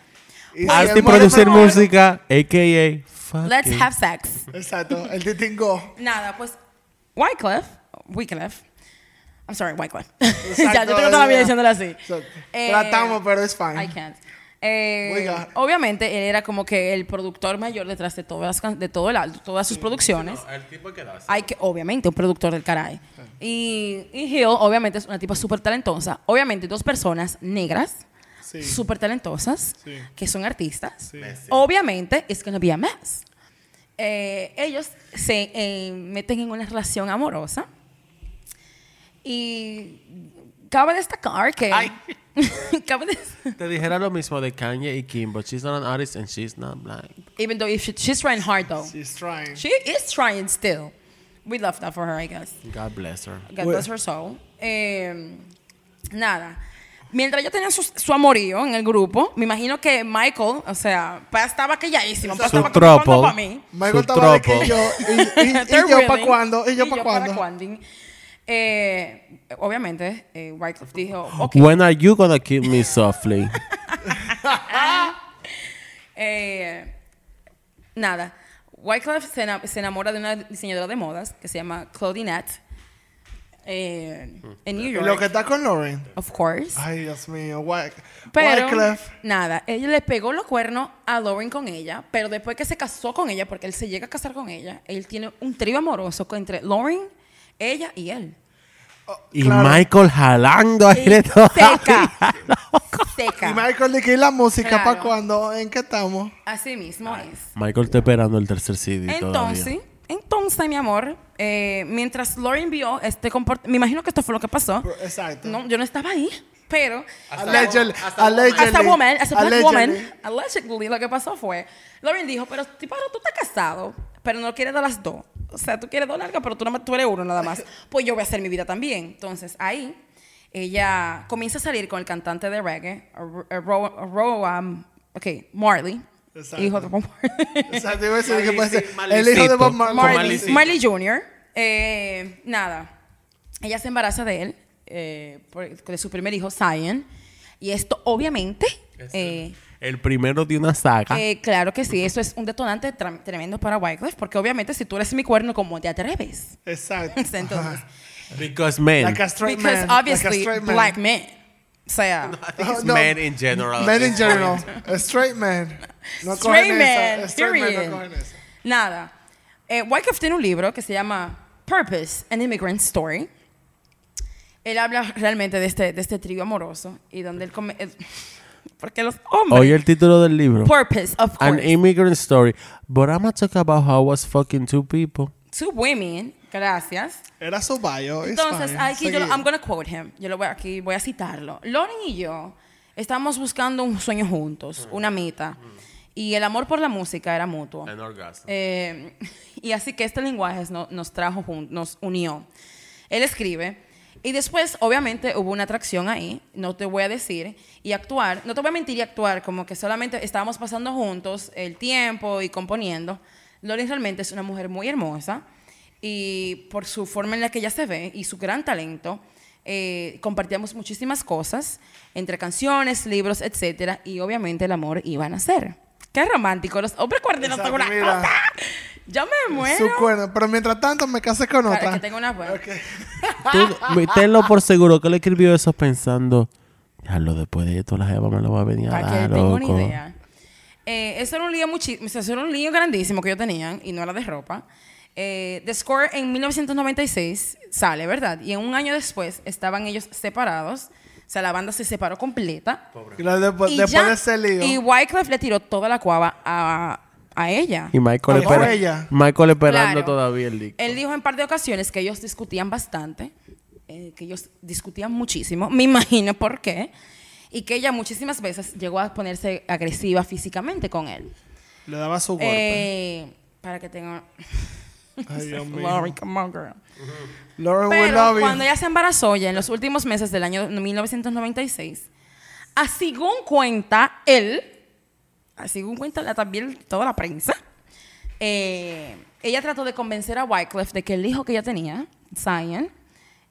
C: Arte y producir música, a.k.a. fucking-
A: Let's have sex.
B: Exacto. El titingo.
A: Nada, pues Wyclef, Wyclef, I'm sorry, Wyclef.
B: Exacto, (laughs)
A: ya, yo tengo toda la vida
B: ya.
A: diciéndole así. Eh,
B: Tratamos, pero es fine.
A: I can't. Eh, obviamente, él era como que el productor mayor detrás de todas, las de todo el, todas sus producciones.
C: El tipo que da.
A: Hay que, obviamente, un productor del caray. Y, y Hill, obviamente, es una tipa súper talentosa. Obviamente, dos personas negras,
B: Sí.
A: súper talentosas,
B: Sí.
A: que son artistas.
B: Sí.
A: Obviamente, it's gonna be a mess. Eh, ellos se eh, meten en una relación amorosa. Y cabe destacar que.
C: Ay. (laughs) Te dijera lo mismo de Kanye y Kim, but she's not an artist and she's not black.
A: even though if she- she's trying hard, though.
B: She's trying.
A: She is trying still. We love that for her, I guess.
C: God bless her.
A: God bless her soul. Eh, nada. Mientras yo tenía su, su amorío en el grupo, me imagino que Michael, o sea, pa- estaba pa-
C: Su
A: estaba
C: tropo.
A: para mí.
B: Michael
C: Su
B: estaba de que
C: tropo.
B: yo. Y, y- (laughs) y
A: They're
B: yo para cuándo. Y yo para cuándo.
A: Eh, obviamente, eh, Wycliffe dijo, ok,
C: When are you gonna kill me softly? (laughs)
A: eh, nada. Wycliffe se enamora de una diseñadora de modas que se llama Claudinette eh, en New
B: Y
A: York,
B: lo que está con Lauren.
A: of course.
B: Ay, Dios mío. Wyc-
A: Pero,
B: Wyclef.
A: nada, ella le pegó los cuernos a Lauren con ella, pero después que se casó con ella, porque él se llega a casar con ella, él tiene un trío amoroso entre Lauren, ella y él.
C: Y
B: Claro.
C: Michael jalando
A: Y
C: aire todo.
A: seca. seca.
B: Y Michael dice, ¿y la música
A: Claro.
B: para cuándo? ¿En qué estamos?
A: Así mismo es.
C: Michael está esperando el tercer CD
A: Entonces,
C: todavía.
A: Entonces, mi amor, eh, mientras Lauren vio este comportamiento, me imagino que esto fue lo que pasó.
B: Exacto.
A: No, yo no estaba ahí, pero
B: Allegedly.
C: hasta
B: Allegedly.
A: woman, as a black
B: Allegedly.
A: woman, allegedly, lo que pasó fue, Lauren dijo, pero tipo, tú estás casado, pero no quieres dar las dos. O sea, tú quieres dos largas, pero tú, más- tú eres uno nada más. (laughs) Pues yo voy a hacer mi vida también. Entonces, ahí, ella comienza a salir con el cantante de reggae, Ro, Ro- Ro- um, ok, Marley,
B: Exacto.
A: hijo de Bob Marley.
B: Exacto. Iba a decir que puede ser el hijo de Bob. Marley.
A: Marley. Marley Jr. eh, nada, ella se embaraza de él, eh, por- de su primer hijo, Zion. Y esto, obviamente, eh,
C: El primero de una saga.
A: eh, claro que sí, eso es un detonante tra- tremendo para Wycliffe, porque obviamente si tú eres mi cuerno, ¿cómo te atreves?
B: Exacto. (laughs)
A: Entonces.
C: Because men.
B: Like a straight
A: because
B: man. like a
A: obviously,
B: straight man.
A: black men. Sea, (laughs)
C: I think it's
B: Oh, no.
C: men in general.
B: Men in general. A straight man. No
A: straight man.
B: Straight man
A: period.
B: no cogen.
A: Nada. Eh, Wycliffe tiene un libro que se llama Purpose, An Immigrant Story. Él habla realmente de este, de este trío amoroso y donde él come... eh, (laughs) porque los hombres...
C: Oye el título del libro.
A: Purpose, of
C: An
A: course.
C: immigrant story. But I'm gonna talk about how I was fucking two people.
A: Two women, gracias.
B: Era su bio.
A: Entonces,
B: fine.
A: aquí yo. I'm gonna quote him. Yo lo voy aquí, voy a citarlo. Lauren y yo estamos buscando un sueño juntos, una meta. Y el amor por la música era mutuo.
C: An orgasm.
A: Eh, (laughs) y así que este lenguaje no- nos trajo, nos unió. Él escribe, y después, obviamente, hubo una atracción ahí, no te voy a decir, y actuar, no te voy a mentir y actuar, como que solamente estábamos pasando juntos el tiempo y componiendo. Lori realmente es una mujer muy hermosa, y por su forma en la que ella se ve y su gran talento, eh, compartíamos muchísimas cosas, entre canciones, libros, etcétera, y obviamente el amor iba a nacer. Qué romántico, los hombres cuernos son una
B: mira.
A: cosa. (laughs) Yo me muero.
B: Su cuerno. Pero mientras tanto me casé con
A: Para
B: otra.
A: que tenga una buena.
C: Tú, tenlo por seguro que él escribió eso pensando, ya lo después de esto la jeva me lo va a venir a
A: Para que
C: dar,
A: tenga una
C: loco".
A: idea. Eh, eso era un lío muchísimo, eso era un lío grandísimo que yo tenía y no era de ropa. Eh, The Score en 1996 sale, ¿verdad? Y en un año después estaban ellos separados. O sea, la banda se separó completa.
B: Y después,
A: y,
B: después
A: ya-
B: de ese lío.
A: y Wyclef le tiró toda la cuava a, a ella.
C: Y Michael,
B: ¿A
C: espera-
B: ella?
C: Michael esperando
A: Claro.
C: todavía el disco.
A: Él dijo en un par de ocasiones que ellos discutían bastante, eh, que ellos discutían muchísimo, me imagino por qué, y que ella muchísimas veces llegó a ponerse agresiva físicamente con él.
B: Le daba su golpe.
A: Eh, para que tenga... (laughs)
B: Ay, Dios mío.
A: Lori, come on, girl.
B: Lauren, we
A: Pero
B: love you.
A: cuando ella se embarazó, ya en los últimos meses del año 1996, a según cuenta él, a según cuenta la- también toda la prensa, eh, ella trató de convencer a Wyclef de que el hijo que ella tenía, Zion,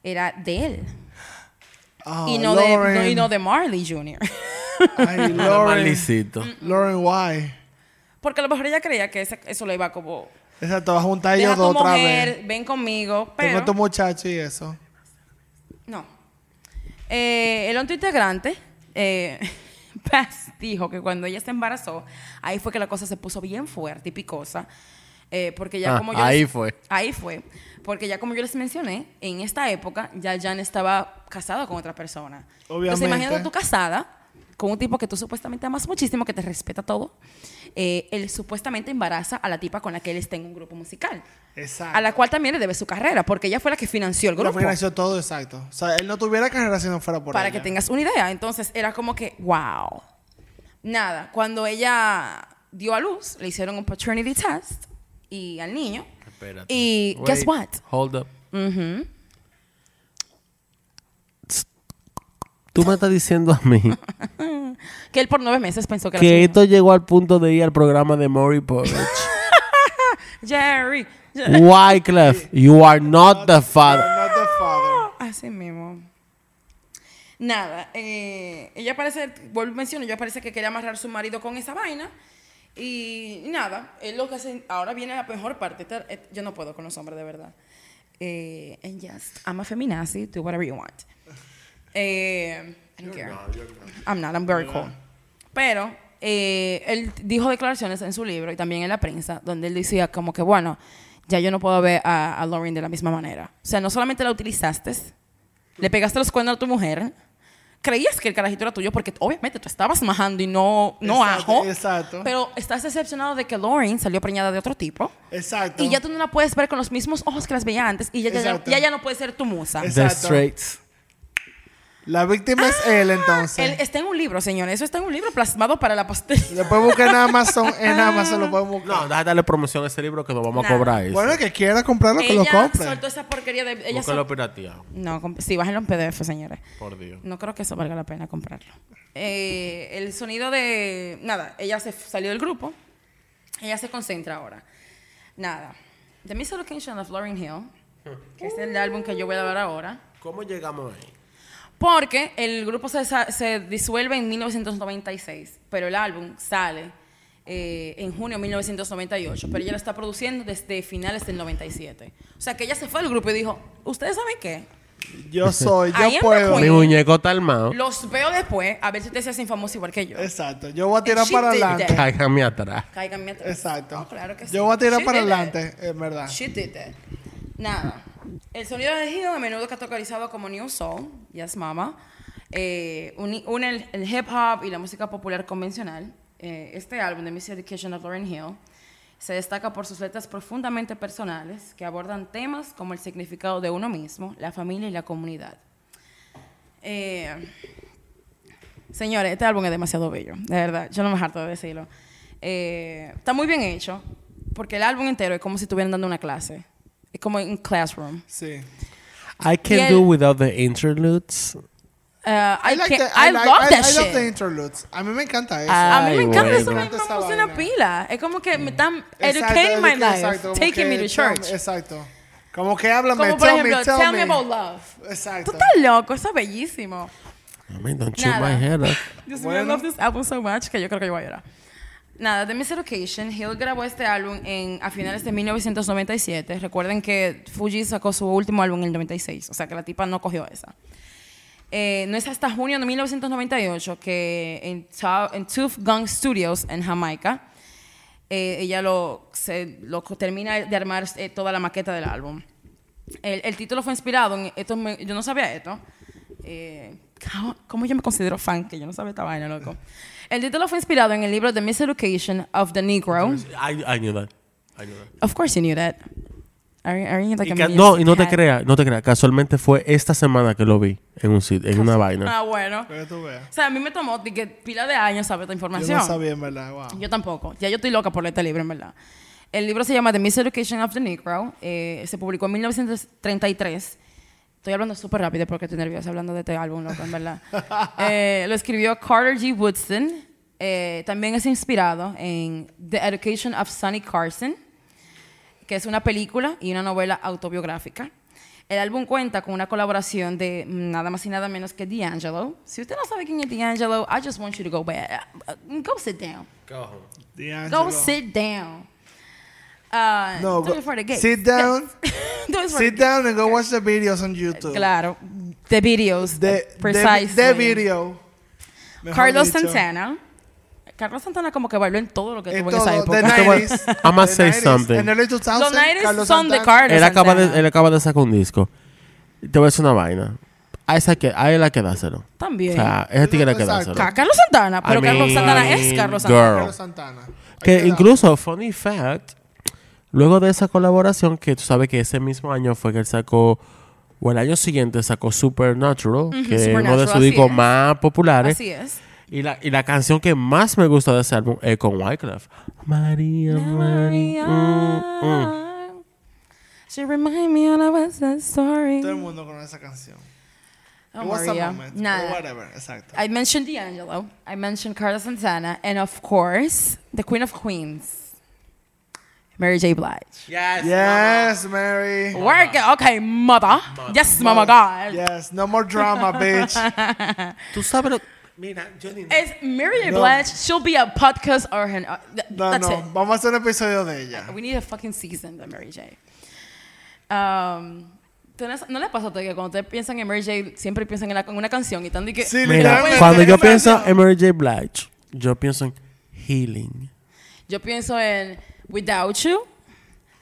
A: era de él.
B: Oh,
A: y, no de,
B: Lauren.
A: no- y no de Marley Jr.
B: Ay, (laughs) Lauren. Lauren, why?
A: Porque a lo mejor ella creía que ese- eso le iba como...
B: Exacto, va a juntar ellos dos otra
A: mujer,
B: vez.
A: ven conmigo,
B: Tengo
A: pero...
B: a tu muchacho y eso.
A: No. Eh, el otro integrante, eh, (laughs) Paz, dijo que cuando ella se embarazó, ahí fue que la cosa se puso bien fuerte y picosa. eh, porque ya
C: Ah,
A: como yo
C: ahí
A: les-
C: fue.
A: Ahí fue. Porque ya como yo les mencioné, en esta época ya Jan estaba casada con otra persona. Entonces
B: Obviamente.
A: imagínate tú casada con un tipo que tú supuestamente amas muchísimo, que te respeta todo. Eh, él supuestamente embaraza a la tipa con la que él está en un grupo musical.
B: Exacto.
A: A la cual también le debe su carrera, porque ella fue la que financió el
B: Lo
A: grupo.
B: financió todo exacto. O sea, él no tuviera carrera si no fuera por
A: para
B: ella.
A: que tengas una idea. Entonces era como que, wow. Nada, cuando ella dio a luz, le hicieron un paternity test y al niño.
C: Espérate.
A: Y guess what?
C: Hold up.
A: Ujú.
C: Tú me estás diciendo a mí (laughs)
A: Que él por nueve meses pensó que,
C: que esto llegó al punto de ir al programa de Maury Povich. (laughs)
A: Jerry.
C: Wyclef, you are not the father.
B: Not the father.
A: Así mismo. Nada, eh, ella parece, vuelvo a mencionar, ella parece que quería amarrar a su marido con esa vaina. Y nada, es lo que hace, ahora viene la mejor parte. Eh, yo no puedo con los hombres, de verdad. Eh, and yes, I'm a feminazi, do whatever you want. Eh, I don't care. I'm not, I'm very cool. Pero eh, él dijo declaraciones en su libro y también en la prensa, donde él decía como que, bueno, ya yo no puedo ver a, a Lauren de la misma manera. O sea, no solamente la utilizaste, le pegaste los cuernos a tu mujer, creías que el carajito era tuyo porque obviamente tú estabas majando y no, no
B: Exacto,
A: ajo.
B: exacto.
A: Pero estás decepcionado de que Lauren salió preñada de otro tipo.
B: Exacto.
A: Y ya tú no la puedes ver con los mismos ojos que las veía antes y ya, ya, ya,
B: Exacto.
A: ya, ya no puede ser tu musa.
B: Es-
C: The
B: Exacto.
C: Straits.
B: La víctima es él,
A: Él
B: entonces.
A: está en un libro, señores. Eso está en un libro plasmado para la posteridad.
B: Después busquen en Amazon. En Amazon lo pueden buscar.
C: No, déjame darle promoción a ese libro que nos vamos
A: Nah.
C: a cobrar eso.
B: Bueno, el que quiera comprarlo, que lo compre.
A: soltó esa porquería de... Ella sol-
C: pirateado.
A: No, comp- sí, bájenlo en PDF, señores.
C: Por Dios.
A: No creo que eso valga la pena comprarlo. Eh, el sonido de... Nada, ella se f- salió del grupo. Ella se concentra ahora. Nada. The Miseducation of Lauryn Hill, que es el álbum que yo voy a dar ahora.
C: ¿Cómo llegamos ahí?
A: Porque el grupo se, se disuelve en 1996, pero el álbum sale eh, en junio de 1998, pero ella lo está produciendo desde finales del 97. O sea que ella se fue del grupo y dijo, ¿ustedes saben qué?
B: Yo (laughs) soy, yo puedo.
C: Mi muñeco está armado.
A: Los veo después, a ver si ustedes se hacen famosos igual que yo.
B: Exacto. Yo voy a tirar para
A: did
B: adelante.
A: that.
C: Cáigame atrás.
A: Cáiganme atrás.
B: Exacto.
A: Oh, claro que sí.
B: Yo voy a tirar
A: She
B: para
A: did that.
B: adelante, en verdad.
A: She did that. Nada. El sonido de Hill a menudo categorizado como New Soul, Yes Mama, eh, uni- une el, el hip hop y la música popular convencional. Eh, este álbum, The Miseducation of Lauryn Hill, se destaca por sus letras profundamente personales que abordan temas como el significado de uno mismo, la familia y la comunidad. Eh, señores, este álbum es demasiado bello, de verdad, yo no me harto de decirlo. Eh, está muy bien hecho, porque el álbum entero es como si estuvieran dando una clase. Como en classroom.
B: Sí.
C: I can
A: el-
C: do without the interludes.
A: Uh, I,
B: like
A: can't-
B: the-
A: I
B: like-
A: love
B: I-
A: that
B: I love
A: shit.
B: the interludes. A mí me encanta eso.
C: Ah,
A: a mí me
C: Ay,
A: encanta
C: bueno.
A: eso, me,
B: Me
A: me
B: encanta
A: emociona
B: vaina.
A: pila. Es como que me están
B: Exacto,
A: educating my life,
B: exacto,
A: taking me to church.
B: Exacto. Como que háblame,
A: Como por
B: tell
A: ejemplo,
B: me, tell,
A: Tell
B: me.
A: Me About Love.
B: Exacto.
A: Tú estás loco, eso es bellísimo.
C: I mean, don't
A: Nada.
C: my head up.
A: Dios mío, I
B: Bueno.
A: love this album so much que yo creo que yo voy a llorar. Nada, The Miseducation, Hill grabó este álbum en, a finales de 1997. Recuerden que Fuji sacó su último álbum en el 96, o sea que la tipa no cogió esa. Eh, no es hasta junio de 1998 que en, en Tooth Gun Studios en Jamaica eh, ella lo, se, lo termina de armar eh, toda la maqueta del álbum. El, el título fue inspirado en esto, me- yo no sabía esto. Eh, ¿cómo- ¿Cómo yo me considero fan? Que yo no sabía esta vaina, loco. El título fue inspirado en el libro The Miseducation of the Negro.
C: I, I knew that. I knew that.
A: Of course you knew that. Are, are you like
C: Y
A: a
C: no, y no te creas, no te creas. Casualmente fue esta semana que lo vi en un sitio, en una vaina.
A: Ah, bueno.
B: Que tú veas.
A: O sea, a mí me tomó que pila de años saber esta
B: Yo
A: información.
B: no sabía, en verdad. Wow.
A: Yo tampoco. Ya yo estoy loca por leer este libro, en verdad. El libro se llama The Miseducation of the Negro. Eh, se publicó en 1933. Estoy hablando súper rápido porque estoy nerviosa hablando de este álbum, loco, en verdad. (laughs) Eh, lo escribió Carter G. Woodson. Eh, también es inspirado en The Education of Sonny Carson, que es una película y una novela autobiográfica. El álbum cuenta con una colaboración de nada más y nada menos que D'Angelo. Si usted no sabe quién es D'Angelo, I just want you to go back. Go sit down.
B: D'Angelo.
A: Go sit down. Uh,
B: No,
A: do
B: go-
A: it for the gays.
B: sit down. (laughs)
A: Do it for
B: Sit
A: the
B: down and go watch the videos on YouTube.
A: Claro. The videos.
B: The, the,
A: precisely.
B: the video.
A: Carlos
B: dicho.
A: Santana. Carlos Santana como que bailó en todo lo que
B: En
A: tuvo en esa
B: todo, the
A: época.
C: Te voy-
B: 90s.
C: I'ma
B: the
C: say
B: 90s.
C: something.
B: En early 2000s,
A: Los 90s
B: Carlos
A: son de
B: Santana.
A: Carlos
C: Él acaba,
A: Santana.
C: de, él acaba de sacar un disco. Te voy a decir una vaina. A esa que, a él hay que dárselo.
A: También.
C: O sea, ese tigre hay que
B: Exacto.
C: dárselo.
A: Ca- Carlos Santana. Pero
C: I
A: Carlos Santana es Carlos Santana.
C: girl.
B: Carlos Santana. Hay
C: Que incluso, funny fact, luego de esa colaboración, que tú sabes que ese mismo año fue que él sacó, o el año siguiente sacó Supernatural, que es uno de
A: Supernatural,
C: sus discos
A: es.
C: más populares.
A: Así es.
C: Y la, y la canción que más me gusta de ese álbum es con Wyclef. María, María. mm, mm.
A: She remind me of a West Side Story.
B: Todo el mundo conoce esa canción. It was a moment,
A: Nada.
B: Whatever, exacto.
A: I mentioned D'Angelo. I mentioned Carlos Santana. And of course, the Queen of Queens, Mary J. Blige.
B: Yes, Mary.
A: Work it. Okay, mother. Yes, mama God.
B: Yes, no more drama, bitch. (laughs)
C: Tú sabes lo... Mira, yo ni...
A: Is Mary J.
B: No.
A: Blige, she'll be a podcast or her. Uh, th-
B: No,
A: that's
B: no.
A: it.
B: Vamos a hacer un episodio de ella.
A: We need a fucking season de Mary J. Um, ¿tú no, ¿No le pasa a usted que cuando ustedes piensan en Mary J, siempre piensan en, la- en una canción y están de que.
B: Sí,
C: Mira,
B: literalmente,
C: cuando yo pienso en Mary J. Blige, yo pienso en healing.
A: Yo pienso en Without You.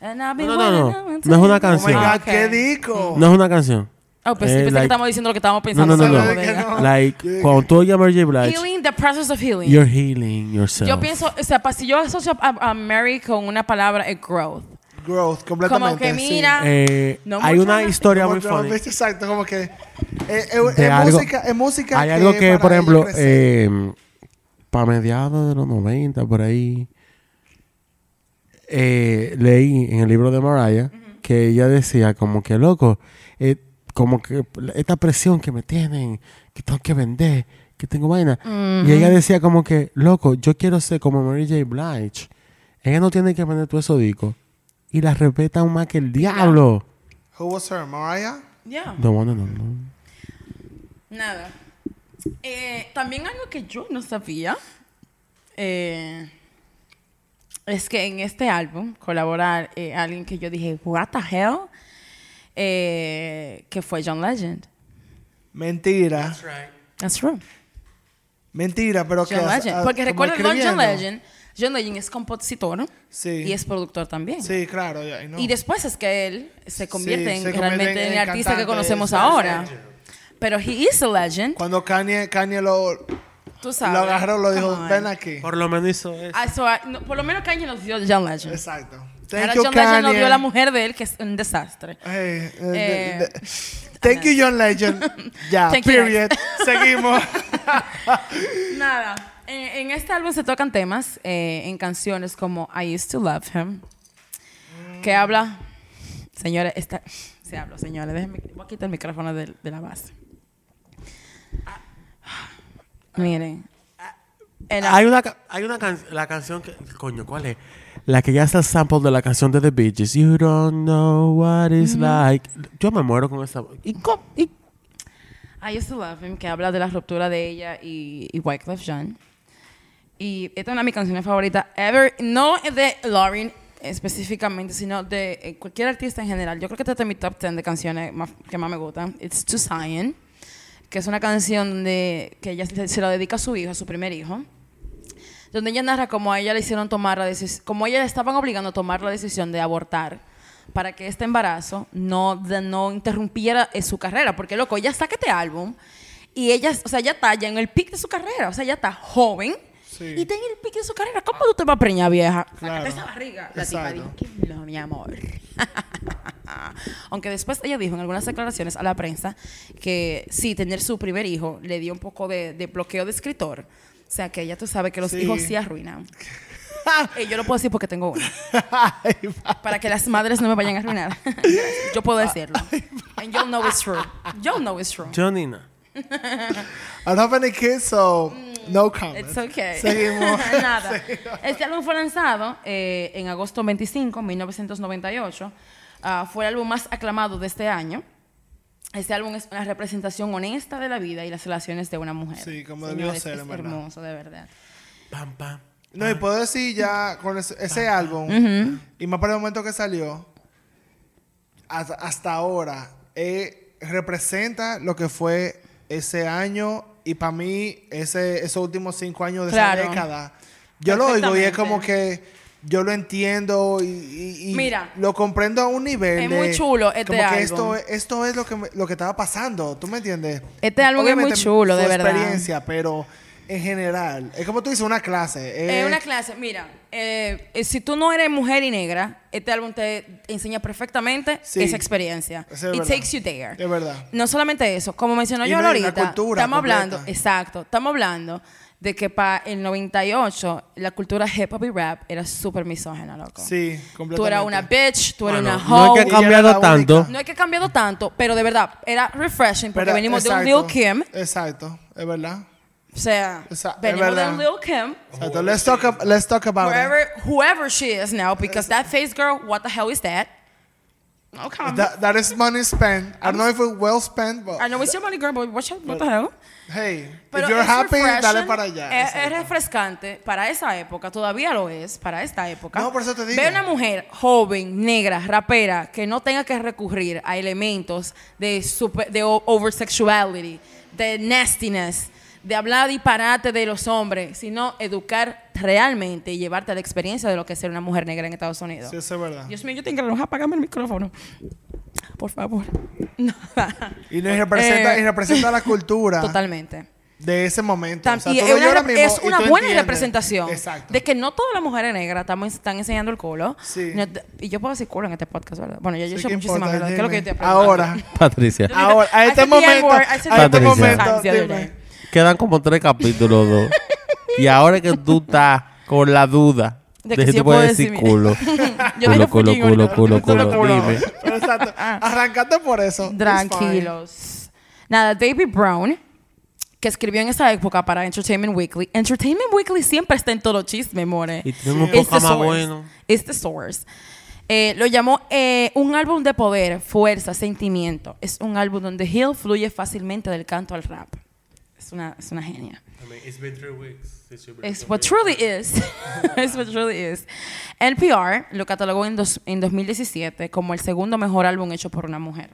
A: And I've been
C: No, no, no, no. es una
B: Oh my
C: canción.
B: God,
A: ok.
B: qué disco.
C: No es una canción.
A: Oh, pues sí,
C: Eh,
A: pensé
C: like-
A: que estamos diciendo lo que estábamos pensando.
C: no, no, no. Like, cuando tú oyes a Mary J. Blige,
A: Healing, the process of healing.
C: you're healing yourself.
A: Yo pienso, o sea, si yo asocio a, a Mary con una palabra, es growth.
B: Growth, completamente.
A: Como que
B: sí.
A: mira,
C: Eh,
A: No
C: hay una historia
B: Como
C: muy funny.
B: Exacto, como que. eh, eh, es
C: algo-
B: música, es música.
C: Hay algo que, por ejemplo, eh, para mediados de los 90, por ahí, eh, leí en el libro de Mariah que ella decía como que, loco, eh, como que esta presión que me tienen, que tengo que vender, que tengo vaina. Y ella decía como que, loco, yo quiero ser como Mary J. Blige. Ella no tiene que vender todo eso disco. Y la respeta aún más que el diablo.
B: Who was her? Mariah?
A: yeah.
C: No, no, no, no.
A: Nada. Eh, también algo que yo no sabía eh, es que en este álbum colaborar eh, alguien que yo dije, what the hell, eh, que fue John Legend.
B: Mentira.
A: That's true.
B: Mentira, pero que.
A: John
B: as-
A: Legend.
B: a-
A: Porque
B: como
A: recuerden, no, John. Legend, John Legend es compositor
B: Sí.
A: y es productor también.
B: Sí, claro. know.
A: Y después es que él se convierte
B: Sí,
A: en
B: se convierte
A: realmente en
B: en
A: el artista que conocemos ahora. Pero he is a legend.
B: Cuando Kanye, Kanye lo,
A: Tú sabes.
B: lo agarró, lo dijo,
A: Come on.
B: ven aquí.
C: Por lo menos hizo eso.
A: Ah, so, ah, no, por lo menos Kanye nos dio John Legend.
B: Exacto.
A: Ahora
B: Thank you,
A: John Legend nos
B: Kanye.
A: dio la mujer de él, que es un desastre.
B: Hey, eh,
A: Eh,
B: de- de- Thank you, John Legend. (laughs) Ya,
A: Thank you,
B: period. (laughs) Seguimos. (laughs)
A: Nada. En, en este álbum se tocan temas eh, en canciones como I Used to Love Him, que habla. Señores, esta, se habla, señores. Déjenme, voy a quitar el micrófono de, de la base. Miren. En la-
C: Hay una, hay una can- la canción que, coño, ¿cuál es? La que ya está el sample de la canción de The Bee Gees. You don't know what it's like. Yo me muero con esa. ¿Y cómo? ¿Y?
A: I Used to Love Him, que habla de la ruptura de ella y, y Wyclef Jean. Y esta es una de mis canciones favoritas ever. No de Lauren específicamente, sino de eh, cualquier artista en general. Yo creo que esta es mi top 10 de canciones más- que más me gustan. It's to Zion, que es una canción de, que ella se, se la dedica a su hijo, a su primer hijo. donde ella narra cómo a ella le hicieron tomar la decisión, como ella le estaban obligando a tomar la decisión de abortar para que este embarazo no, de- no interrumpiera eh, su carrera. Porque, loco, ella saca este álbum y ella, o sea, ella está ya en el pic de su carrera. O sea, ella está joven
B: Sí.
A: y en el pic de su carrera. ¿Cómo tú te vas a preñar, vieja?
B: Claro.
A: Sácate esa barriga. La tipa dijo, "Qué no, mi amor. (laughs) Aunque después ella dijo en algunas declaraciones a la prensa que sí, tener su primer hijo le dio un poco de, de bloqueo de escritor. O sea, que ella tú sabes que los
B: Sí.
A: hijos sí arruinan. (laughs) Eh, yo lo puedo decir porque tengo uno.
B: Ay.
A: Para que las madres no me vayan a arruinar. (laughs) yo puedo decirlo. And you'll know it's true. You'll know it's true.
C: Jonina. (laughs)
B: I don't have any kids, so no comment.
A: It's okay.
B: Seguimos.
A: Nada. Este álbum fue lanzado eh, en agosto 25, 1998. Ah, fue el álbum más aclamado de este año. Este álbum es una representación honesta de la vida y las relaciones de una mujer.
B: Sí, como debió
A: Señores,
B: ser,
A: es
B: en verdad.
A: hermoso, de verdad.
C: Pam, pam.
B: No, y puedo decir ya con ese, ese álbum, y más para el momento que salió, hasta, hasta ahora, eh, representa lo que fue ese año y para mí ese, esos últimos cinco años de
A: Claro.
B: esa década. Yo lo oigo y es como que yo lo entiendo y, y- y
A: Mira.
B: lo comprendo a un nivel.
A: Es
B: de-
A: muy chulo este
B: como que
A: álbum.
B: esto, es- esto es lo que, me- lo que estaba pasando, ¿tú me entiendes?
A: Este álbum es muy chulo, de verdad.
B: experiencia, pero en general, es como tú dices, una clase.
A: Es
B: eh,
A: una clase, mira, eh, eh, si tú no eres mujer y negra, este álbum te enseña perfectamente
B: Sí.
A: esa experiencia.
B: Es
A: It
B: verdad.
A: takes you there.
B: Es verdad.
A: No solamente eso, como mencionó
B: Y
A: yo
B: no,
A: ahorita,
B: cultura
A: estamos
B: completa.
A: hablando, exacto, estamos hablando de que para el 98 la cultura hip hop y rap era súper misógena, loco.
B: Sí, completamente.
A: Tú eras una bitch, tú eras
C: Bueno,
A: una
C: no
A: hoe.
C: es que ha cambiado tanto.
A: No es que ha cambiado tanto, pero de verdad, era refreshing porque
B: Pero-
A: venimos de un
B: exacto,
A: Lil Kim.
B: Exacto, es verdad.
A: O sea,
B: Esa-
A: venimos de un Lil Kim.
B: Exacto. Let's talk, let's talk about it.
A: wherever, whoever she is now, because that face girl, what the hell is that? Okay.
B: That, that is money spent. I don't know if it's well spent, but
A: I know it's your money, girl, but what, what the hell?
B: hey,
A: Pero
B: if you're happy, dale para allá.
A: Es, es refrescante para esa época, todavía lo es, para esta época.
B: No, por eso te digo.
A: Ver una mujer joven, negra, rapera, que no tenga que recurrir a elementos de, super, de oversexuality, de nastiness, de hablar disparate de los hombres, sino educar realmente y llevarte a la experiencia de lo que es ser una mujer negra en Estados Unidos.
B: Sí, eso es verdad.
A: Dios mío, yo tengo que enojar, apagame el micrófono. Por favor.
B: Y, no- y representa, (laughs)
A: Eh,
B: y representa la cultura
A: Totalmente.
B: de ese momento.
A: Tam-
B: O sea,
A: y es una,
B: mismo
A: es buena
B: entiendes.
A: representación
B: Exacto.
A: de que no todas las mujeres negras estamos, están enseñando el culo.
B: Sí.
A: No- y yo puedo decir culo en este podcast, ¿verdad? Bueno, yo he
B: Sí,
A: dicho
B: ¿qué
A: muchísimas. ¿Qué es lo que yo te?
B: Ahora, (laughs)
C: Patricia.
B: Ahora, a este momento, a este momento,
C: Quedan como tres capítulos, dos. y ahora que tú estás con la duda
A: De que
C: si
A: yo
C: tú puedes
A: puedo
C: decir culo. (laughs)
A: Yo
C: culo, culo, culo, culo, culo,
B: Culo.
C: Dime.
B: Exacto. Arrancate por eso.
A: Tranquilos. Nada, David Brown, que escribió en esa época para Entertainment Weekly. Entertainment Weekly siempre está en todo los chismes, more.
C: Y tiene un poco
A: the
C: más bueno.
A: It's the source. Eh, lo llamó eh, un álbum de poder, fuerza, sentimiento. Es un álbum donde Hill fluye fácilmente del canto al rap. Es una, es una genia. (laughs) (laughs) Es what truly is. Es what truly is. NPR lo catalogó en, dos- en 2017 como el segundo mejor álbum hecho por una mujer.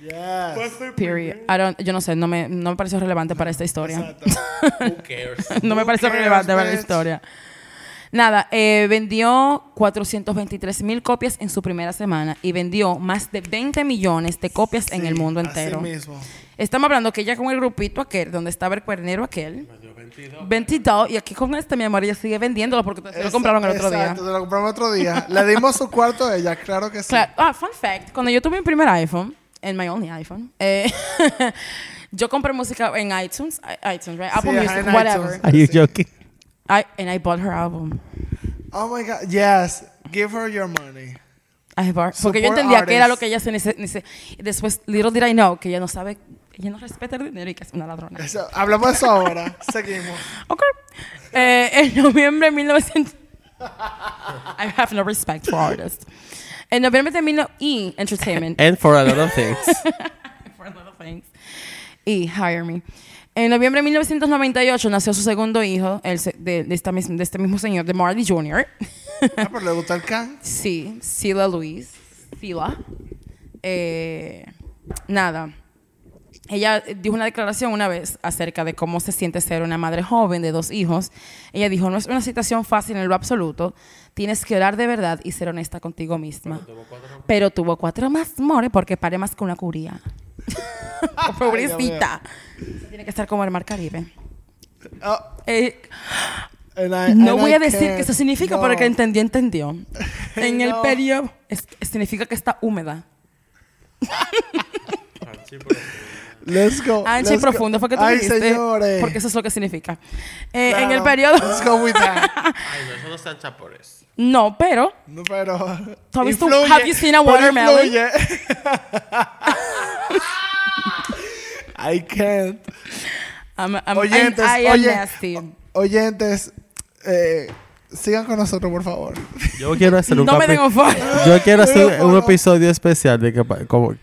B: Yes.
A: Period. I don't- yo no sé, no me, no me pareció relevante para esta historia.
B: Exacto. (laughs)
A: no me
B: Who
A: pareció
B: cares,
A: relevante para la
B: bitch?
A: historia. Nada, eh, vendió 423 mil copias en su primera semana y vendió más de 20 millones de copias en el mundo
B: así
A: entero.
B: mismo.
A: Estamos hablando que ella con el grupito aquel, donde estaba el cuernero aquel, 22, y aquí con este, mi amor, ella sigue vendiéndolo porque se lo compraron el otro día.
B: Exacto, te lo compramos otro día. Le dimos su cuarto a ella, claro que sí.
A: Claro. Ah, fun fact. Cuando yo tuve mi primer iPhone, en my only iPhone, eh, (laughs) yo compré música en iTunes, iTunes, right? Apple
B: Sí,
A: Music, whatever.
B: iTunes.
C: Are you joking?
A: I, and I bought her album.
B: Oh my God. Yes. Give her your money.
A: I bought- porque yo entendía que era lo
B: artists.
A: que ella se necesita. Después, little did I know, que ella no sabe, ella no respeta el dinero y que es una ladrona.
B: Eso, hablamos de eso ahora. Seguimos. (laughs)
A: Ok. Eh, en noviembre de 1900... I have no respect for artists. En noviembre de 19... Y Entertainment.
C: And for a lot of things. (laughs)
A: for a lot of things. Y Hire Me. En noviembre de 1998 nació su segundo hijo el se- de, de esta mis- de este mismo señor, de Marley Jr.
B: Ah, pero le gusta el can. (laughs)
A: sí, Sila Luis. Sila. Eh, nada. ella dijo una declaración una vez acerca de cómo se siente ser una madre joven de dos hijos. Ella dijo, no es una situación fácil en lo absoluto. Tienes que orar de verdad y ser honesta contigo misma. Pero tuvo cuatro más more porque pare más que una curía. (laughs) Pobrecita. Tiene que estar como el Mar Caribe.
B: Oh,
A: Eh,
B: and I-
A: no voy
B: I
A: a decir que eso significa,
B: No.
A: pero que entendió, entendió. (laughs) En el
B: No.
A: periodo, es- significa que está húmeda.
B: Let's go.
A: Ancha y
B: let's go.
A: profundo, fue que tú
B: Ay,
A: dijiste.
B: señores.
A: Porque eso es lo que significa. Eh, En
B: Claro.
A: el periodo.
B: Let's go with that. (laughs)
C: Ay, no, eso no están chapores.
A: No, pero.
B: No, pero.
A: ¿Tú has visto-
B: influye,
A: have you seen a watermelon?
B: I can't.
A: I'm, I'm-
B: Oyentes,
A: I am
B: oye-
A: nasty.
B: Oyentes, eh, sigan con nosotros, por favor.
C: Yo quiero hacer un
A: No me
C: capi-
A: den ofo-
C: Yo quiero hacer
B: Pero,
C: un
B: no.
C: episodio especial de que pa- como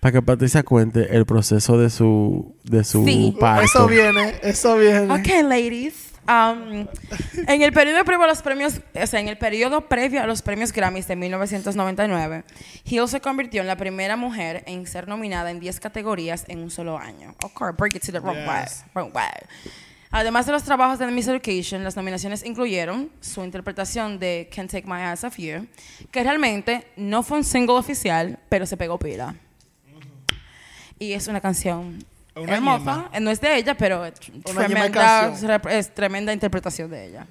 C: para que Patricia cuente el proceso de su de su
A: Sí.
C: parto.
B: Eso viene, eso viene.
A: Ok, ladies. Um, en el periodo previo a los premios, o sea, en el periodo previo a los premios Grammys de 1999, Hill se convirtió en la primera mujer en ser nominada en 10 categorías en un solo año. Break it to the wrong way.
B: Yes.
A: wrong way. Además de los trabajos de Miss Education, las nominaciones incluyeron su interpretación de Can't Take My Eyes Off You, que realmente no fue un single oficial, pero se pegó pila. Y es una canción
B: Una
A: hermosa.
B: yema.
A: Eh, No es de ella, pero es tremenda, es tremenda interpretación de ella.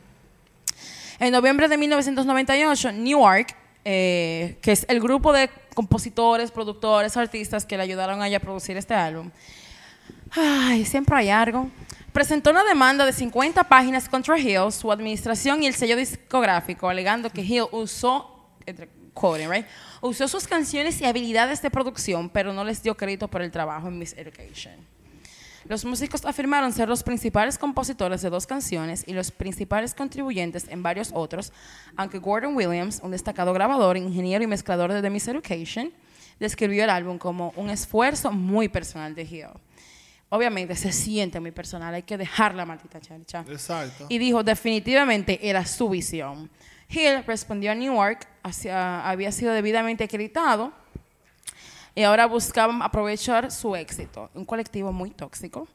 A: En noviembre de 1998, Newark, eh, que es el grupo de compositores, productores, artistas que le ayudaron a ella a producir este álbum, ay, siempre hay algo, presentó una demanda de 50 páginas contra Hill, su administración y el sello discográfico, alegando que Hill usó, entre quoting, right, usó sus canciones y habilidades de producción, pero no les dio crédito por el trabajo en Miss Education. Los músicos afirmaron ser los principales compositores de dos canciones y los principales contribuyentes en varios otros, aunque Gordon Williams, un destacado grabador, ingeniero y mezclador de The Miss Education, describió el álbum como un esfuerzo muy personal de Hill. Obviamente se siente muy personal, hay que dejar la maldita chelcha.
B: Exacto.
A: Y dijo, definitivamente era su visión. Hill respondió a Newark, hacia, había sido debidamente acreditado y ahora buscaban aprovechar su éxito. Un colectivo muy tóxico.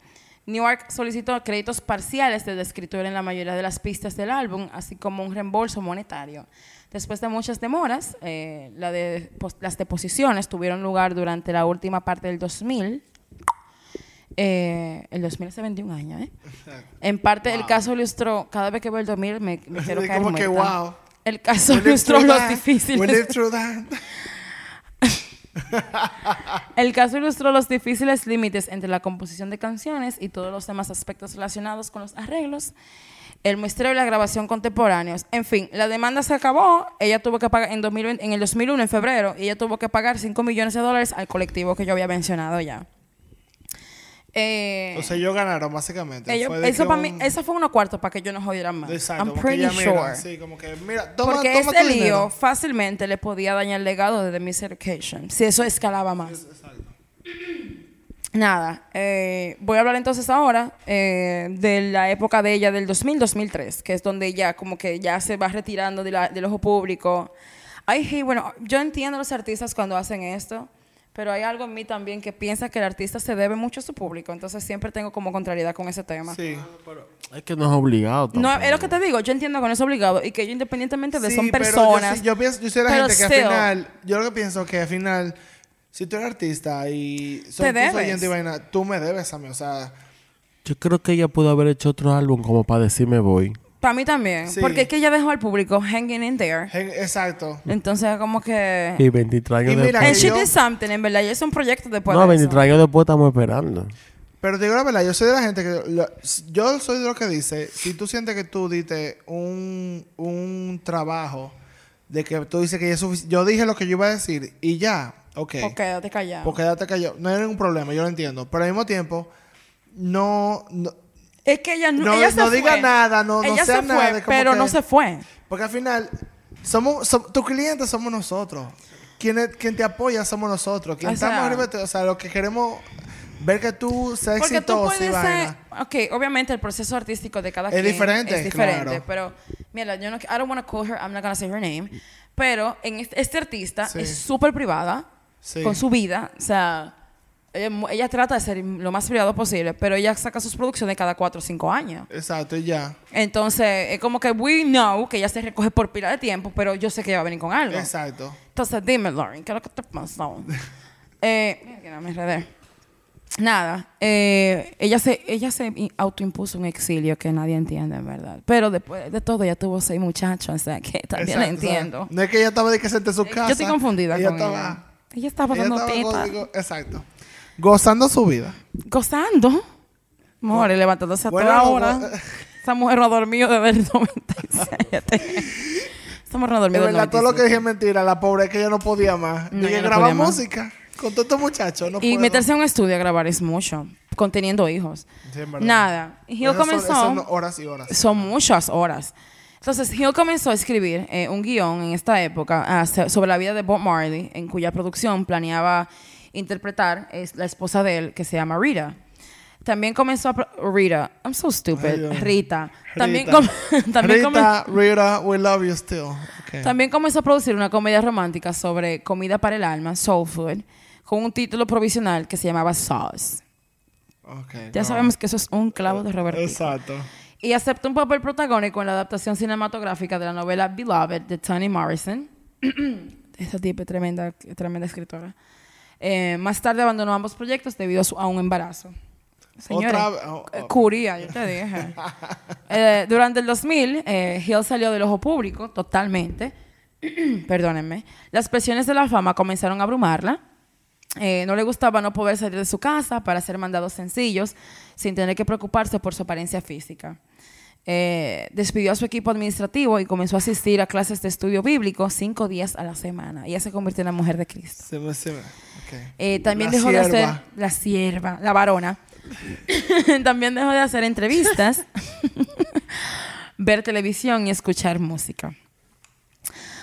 A: Newark solicitó créditos parciales de la escritura en la mayoría de las pistas del álbum, así como un reembolso monetario. Después de muchas demoras, eh, la de- pos- las deposiciones tuvieron lugar durante la última parte del 2000. Eh, el 2000 hace 21 años, ¿eh? En parte, el caso ilustró, cada vez que veo el 2000 me, me (laughs) quiero caer
B: como que,
A: muerta.
B: wow.
A: El caso ilustró los difíciles. (laughs) (laughs) El caso ilustró los difíciles límites entre la composición de canciones y todos los demás aspectos relacionados con los arreglos, el muestreo y la grabación contemporáneos. En fin, la demanda se acabó. Ella tuvo que pagar en, 2020 en el 2001, en febrero, y ella tuvo que pagar 5 millones de dólares al colectivo que yo había mencionado ya. Eh,
B: O sea, ellos ganaron, básicamente.
A: ellos-
B: Fue
A: eso, para mí,
B: un-
A: eso fue unos cuartos para que yo no jodieran más.
B: Exacto.
A: I'm pretty
B: ya mira,
A: sure.
B: Sí, como que, mira, toma,
A: Porque
B: toma
A: ese
B: tu
A: lío
B: dinero.
A: fácilmente le podía dañar el legado de The Miss Education, si eso escalaba más. Nada, eh, voy a hablar entonces ahora eh, de la época de ella del 2000-2003, que es donde ella como que ya se va retirando de la- del ojo público. Ay, hey, bueno, yo entiendo a los artistas cuando hacen esto, pero hay algo en mí también que piensa que el artista se debe mucho a su público, entonces siempre tengo como contrariedad con ese tema.
B: Sí.
C: Es que no es obligado.
A: No, es lo que te digo, yo entiendo que no es obligado y que ellos independientemente de
B: Sí,
A: son
B: pero yo
A: personas.
B: sí- Yo, pienso, yo soy la
A: pero
B: gente que
A: still.
B: al final, yo lo que pienso que al final, si tú eres artista y son
A: Te
B: tus
A: debes.
B: oyentes y vaina, tú me debes a mí, o sea,
C: Yo creo que ella pudo haber hecho otro álbum como para decirme voy.
A: Para mí también,
B: Sí.
A: porque es que ella dejó al público hanging in there.
B: exacto.
A: Entonces, como que.
C: Y 23 años
B: Y mira,
C: después.
A: And she
B: yo-
A: did something, en verdad. Y es un proyecto después
C: No,
A: de
C: 23
A: eso.
C: años después estamos esperando.
B: Pero te digo la verdad, yo soy de la gente que... lo- yo soy de los que dice, si tú sientes que tú diste un, un trabajo de que tú dices que ya es sufici- Yo dije lo que yo iba a decir y ya, ok.
A: O quédate callado.
B: Porque quédate callado. No hay ningún problema, yo lo entiendo. Pero al mismo tiempo, no... no
A: es que ella no,
B: No-
A: ella se
B: no diga
A: fue.
B: nada, no- no
A: ella
B: sea
A: se
B: nada,
A: fue,
B: como
A: pero
B: que-
A: no se fue.
B: porque al final, somos, som- tus clientes somos nosotros. Quien, quien te apoya somos nosotros. Quien
A: O sea-
B: estamos arriba, de ti, o sea, lo que queremos ver que tú seas
A: Porque tú
B: exitoso y
A: puedes ser. Ok, obviamente el proceso artístico de cada
B: Es
A: quien
B: diferente,
A: es diferente.
B: claro.
A: Pero, mira, yo no. I don't want to call her, I'm not going to say her name. Pero en este, este artista
B: Sí.
A: es súper privada
B: Sí.
A: con su vida. O sea, ella, trata de ser lo más privado posible, pero ella saca sus producciones cada cuatro o cinco años.
B: Exacto, ya.
A: Entonces, es como que we know que ella se recoge por pila de tiempo, pero yo sé que ella va a venir con algo.
B: Exacto.
A: Entonces, dime, Lauren, ¿qué es lo que te pasó? (laughs) eh, mira me enredé. Nada, eh, ella se ella se autoimpuso un exilio que nadie entiende, en verdad. Pero después de todo, ella tuvo seis muchachos, o sea, que también la entiendo.
B: No es que ella estaba de que se en su casa.
A: Yo estoy confundida
B: ella
A: con
B: estaba,
A: ella. Ella estaba dando
B: go- exacto. Gozando su vida.
A: gozando. More, levantándose a
B: Bueno,
A: toda hora.
B: bu- (laughs)
A: Esa mujer no ha dormido desde el (laughs) 97. Esa mujer no ha
B: De
A: dormido desde el
B: verdad, todo lo que
A: 97.
B: dije es mentira. La pobre es que ella no podía más.
A: No,
B: Dije,
A: ella no
B: grabar
A: podía más.
B: música con todos estos muchachos. No
A: Y
B: puedo.
A: meterse en un estudio a grabar es mucho, conteniendo hijos.
B: Sí.
A: Nada.
B: Son-
A: comenzó.
B: esas son horas y horas.
A: Son muchas horas. Entonces, Hill comenzó a escribir eh, un guion en esta época ah, sobre la vida de Bob Marley, en cuya producción planeaba interpretar es la esposa de él, que se llama Rita. También comenzó a... Rita. I'm so stupid. Rita. También, (laughs)
B: Rita.
A: com- también, come-
B: Rita, Rita, we love you still. Okay.
A: también comenzó a producir una comedia romántica sobre comida para el alma, Soul Food, con un título provisional que se llamaba Sauce.
B: Okay,
A: Ya
B: no.
A: sabemos que eso es un clavo de Roberto.
B: Exacto.
A: y acepta un papel protagónico en la adaptación cinematográfica de la novela Beloved de Toni Morrison. (clears throat) Esa tipa es tremenda, tremenda escritora. Eh, más tarde abandonó ambos proyectos debido a, su- a un embarazo. Señores,
B: vez- oh,
A: eh,
B: oh.
A: curía, yo te dije. (laughs) Eh, durante el 2000, eh, Hill salió del ojo público totalmente. (clears throat) Perdónenme. Las presiones de la fama comenzaron a abrumarla. Eh, no le gustaba no poder salir de su casa para hacer mandados sencillos sin tener que preocuparse por su apariencia física. Eh, despidió a su equipo administrativo y comenzó a asistir a clases de estudio bíblico cinco días a la semana. Ella se convirtió en la mujer de Cristo.
B: Se me, se me. ok.
A: Eh, también
B: La
A: dejó de hacer la sierva, la varona. (laughs) también dejó de hacer entrevistas, (laughs) ver televisión y escuchar música.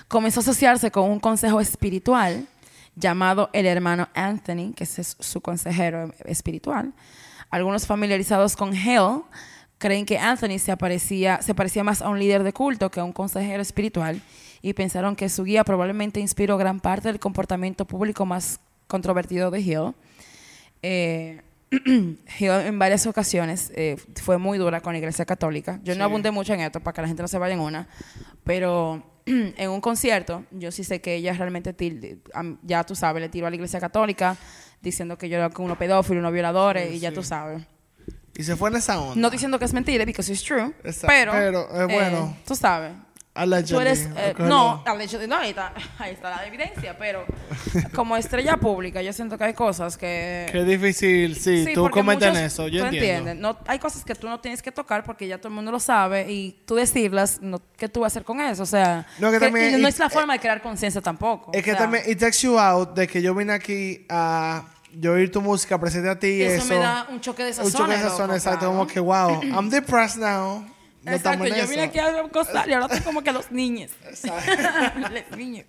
A: Comenzó a asociarse con un consejo espiritual llamado el hermano Anthony, que es su consejero espiritual. Algunos familiarizados con Hale creen que Anthony se, aparecía, se parecía más a un líder de culto que a un consejero espiritual y pensaron que su guía probablemente inspiró gran parte del comportamiento público más controvertido de Hill. Eh, (clears throat) Hill en varias ocasiones eh, fue muy dura con la iglesia católica. Yo no
B: Sí.
A: abundé mucho en esto para que la gente no se vaya en una, pero (clears throat) en un concierto yo sí sé que ella realmente, til- am- ya tú sabes, le tiró a la iglesia católica diciendo que yo era uno pedófilo, unos violadores
B: Sí,
A: y ya
B: sí.
A: tú sabes.
B: Y se fue en esa onda.
A: No diciendo que es mentira, because it's true,
B: Exacto,
A: pero,
B: pero, eh, bueno.
A: tú sabes.
B: Allegedly,
A: Tú eres, eh, no, allegedly, no, ahí está, ahí está la evidencia, pero como estrella pública yo siento que hay cosas que...
B: Qué difícil, sí, tú
A: muchos-
B: eso, yo
A: tú
B: entiendo.
A: entiendes, no, hay cosas que tú no tienes que tocar porque ya todo el mundo lo sabe y tú decirlas, no, ¿qué tú vas a hacer con eso? O sea,
B: No, que
A: que-
B: también-
A: y no
B: y-
A: es la forma de crear conciencia tampoco.
B: Es que
A: o sea,
B: también, it takes you out de que yo vine aquí a yo oír tu música, presente a ti y
A: eso,
B: eso.
A: me da un choque de
B: un
A: sazón.
B: choque de sazón, exacto, como que wow, I'm depressed now. No
A: Exacto,
B: estamos en
A: yo vine aquí a gozar y ahora estoy como que los niños. (laughs) los niños.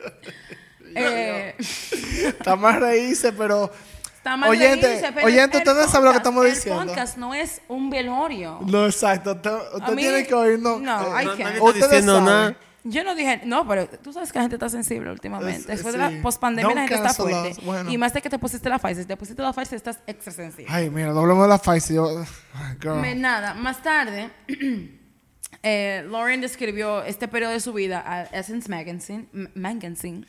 A: Eh,
B: Estamos a reírse, pero
A: Está mal
B: Oyente,
A: reírse, pero
B: oyente, ustedes saben lo que
A: podcast-
B: estamos diciendo.
A: El podcast no es un velorio.
B: no exacto, usted, usted
A: mí-
B: tiene que oírnos.
A: no,
C: No, está diciendo
B: saben.
C: nada.
A: Yo no dije, no, pero tú sabes que la gente está sensible últimamente.
B: Es-
A: Después
B: sí.
A: de la pospandemia la gente está fuerte.
B: bueno.
A: Y más de que te pusiste la Pfizer. Te pusiste la Pfizer, estás extra sensible.
B: Ay, mira, doblemos la face. Yo. (sighs)
A: Me- nada, más tarde, (clears throat) eh, Lauren describió este periodo de su vida a Essence Magazine. Magazine.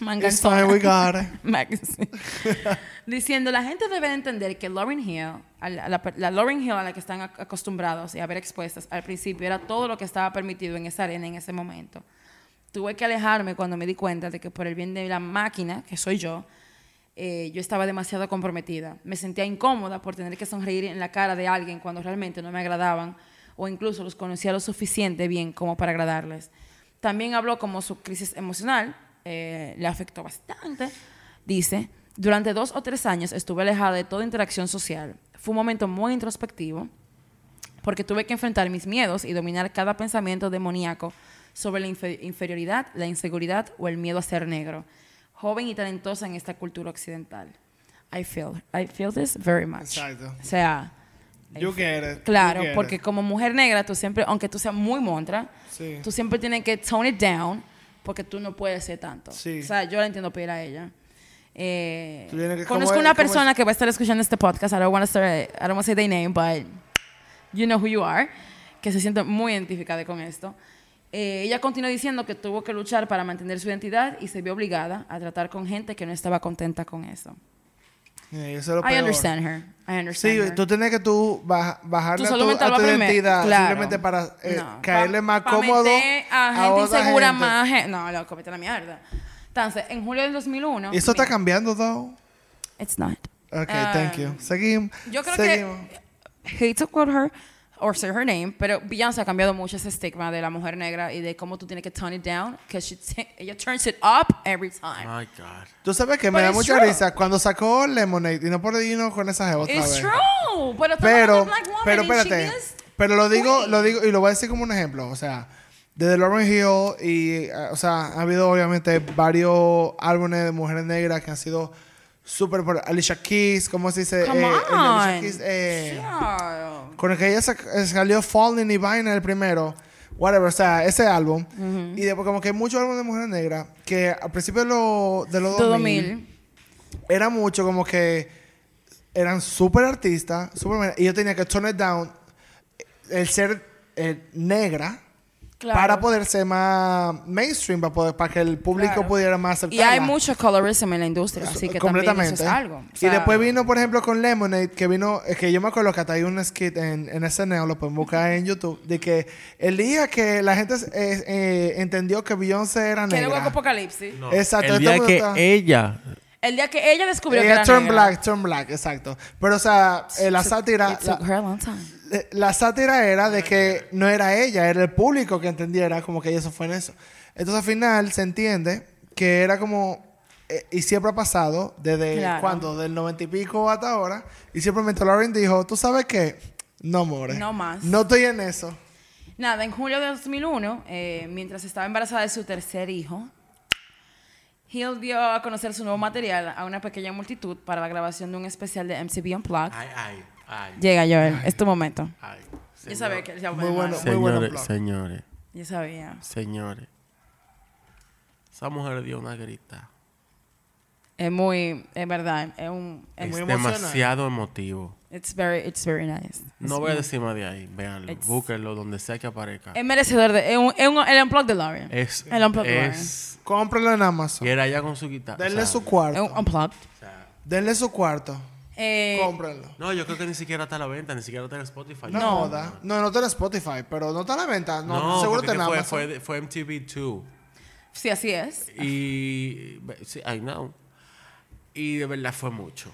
A: Magazine.
B: fine, we got it. (laughs)
A: Magazine. Diciendo, la gente debe de entender que Lauren Hill, a la, la- la Lauryn Hill a la que están ac- acostumbrados y a ver expuestas al principio, era todo lo que estaba permitido en esa arena en ese momento. Tuve que alejarme cuando me di cuenta de que por el bien de la máquina, que soy yo, eh, yo estaba demasiado comprometida. Me sentía incómoda por tener que sonreír en la cara de alguien cuando realmente no me agradaban o incluso los conocía lo suficiente bien como para agradarles. También habló como su crisis emocional, eh, le afectó bastante. Dice, durante dos o tres años estuve alejada de toda interacción social. Fue un momento muy introspectivo porque tuve que enfrentar mis miedos y dominar cada pensamiento demoníaco sobre la infe- inferioridad, la inseguridad o el miedo a ser negro. Joven y talentosa en esta cultura occidental. I feel, I feel this very much.
B: Exacto.
A: O sea,
B: You get it.
A: claro,
B: you get
A: porque
B: it.
A: como mujer negra, tú siempre, aunque tú seas muy montra,
B: Sí.
A: tú siempre tienes que tone it down porque tú no puedes ser tanto.
B: Sí.
A: O sea, yo la entiendo pedir a ella. Eh,
B: que- ¿cómo
A: conozco una
B: cómo es?
A: persona que va a estar escuchando este podcast. I don't want to say their name, but you know who you are. Que se siente muy identificada con esto. Eh, ella continuó diciendo que tuvo que luchar para mantener su identidad y se vio obligada a tratar con gente que no estaba contenta con eso.
B: Eh, eso es lo
A: I
B: peor.
A: understand her. I understand
B: Sí,
A: her.
B: tú tienes que tú baja- bajarle
A: Tu
B: a tu, a identidad
A: Claro.
B: simplemente para eh,
A: No,
B: caerle
A: pa-
B: más
A: pa
B: cómodo
A: meter a gente
B: otra
A: insegura
B: gente.
A: más No, loco, vete la mierda. Entonces, en julio del 2001...
B: Y eso está cambiando, though.
A: It's not.
B: Ok, thank you. Seguimos.
A: Yo creo que hate to quote her or say her name, pero Beyoncé ha cambiado mucho ese estigma de la mujer negra y de cómo tú tienes que tone it down, que ella turns it up every time.
C: My God.
B: Tú sabes que me
A: But
B: da
A: it's
B: mucha
A: true.
B: risa cuando sacó Lemonade y no por irnos con esa jeva otra
A: It's
B: vez.
A: true, pero
B: Pero, pero espérate. Pero lo digo,
A: queen.
B: lo digo y lo voy a decir como un ejemplo. O sea, desde Lauren Hill y, eh, o sea, ha habido obviamente varios álbumes de mujeres negras que han sido súper. por- Alicia Keys, ¿cómo se dice?
A: Come
B: Eh, Alicia. Keys, eh, con el que ella eh, salió Falling y Vaina el primero. Whatever, o sea, ese álbum. Y después, como que hay muchos álbumes de mujeres negras que al principio de, lo- de los
A: De
B: 2000,
A: 2000.
B: era mucho como que eran súper artistas, súper y yo tenía que turn it down el ser eh, negra
A: Claro.
B: para poder ser más mainstream, para, poder, para que el público
A: Claro.
B: pudiera más
A: Y
B: aceptarla.
A: hay mucho colorism en la industria, así que también eso es algo. O
B: y después vino, por ejemplo, con Lemonade, que vino, es que yo me acuerdo que hasta hay un skit en, en SNL, lo pueden buscar en YouTube, de que el día que la gente eh, eh, entendió que Beyoncé era
A: que era
B: negra.
A: hueco apocalipsis.
C: No,
B: Exacto,
C: El
B: todo
C: día que
B: está-
C: ella
A: El día que ella descubrió que
B: Ella
A: era
B: turn
A: negra.
B: black, turn black, exacto. Pero, o sea, eh, la sátira...
A: took- It took
B: La,
A: her a long time.
B: eh, la sátira era de que no era ella, era el público que entendiera como que ella se fue en eso. Entonces, al final, se entiende que era como... eh, y siempre ha pasado, desde
A: Claro.
B: cuando, del noventa y pico hasta ahora. Y simplemente Lauren dijo, ¿tú sabes qué? No, more.
A: No más.
B: No estoy en eso.
A: Nada, en julio de 2001, eh, mientras estaba embarazada de su tercer hijo, Hill dio a conocer su nuevo material a una pequeña multitud para la grabación de un especial de MTV Unplugged.
C: Ay, ay, ay.
A: Llega Joel, es tu momento.
C: ay.
A: Yo sabía que él se
B: Muy bueno. Muy bueno
C: Señores, señores,
A: Yo sabía.
C: señores. Esa mujer dio una grita.
A: Es muy, es verdad, es un, es
C: Es
B: muy
C: demasiado emotivo.
A: It's very, it's very nice.
C: No voy a decir más de ahí. Véanlo.
A: It's-
C: Búsquenlo donde sea que aparezca.
A: Es merecedor de, es un, es un, el Unplugged de Lauren.
C: Es.
A: el Unplugged de Lauren.
C: Es.
B: Cómpralo en Amazon.
C: Y era ella con su guitarra.
B: Denle
C: o sea,
B: su cuarto.
A: un Unplugged.
C: o sea,
B: Denle su cuarto.
A: Eh,
B: Cómprenlo.
C: No, yo creo que ni siquiera está a la venta, ni siquiera está en Spotify.
B: No,
A: No.
B: joda. No, no está en Spotify, pero no está a la venta. No,
C: No,
B: seguro está en
C: fue,
B: Amazon.
C: fue, fue MTV2.
A: sí, así es.
C: Y. Sí, I know. Y de verdad fue mucho.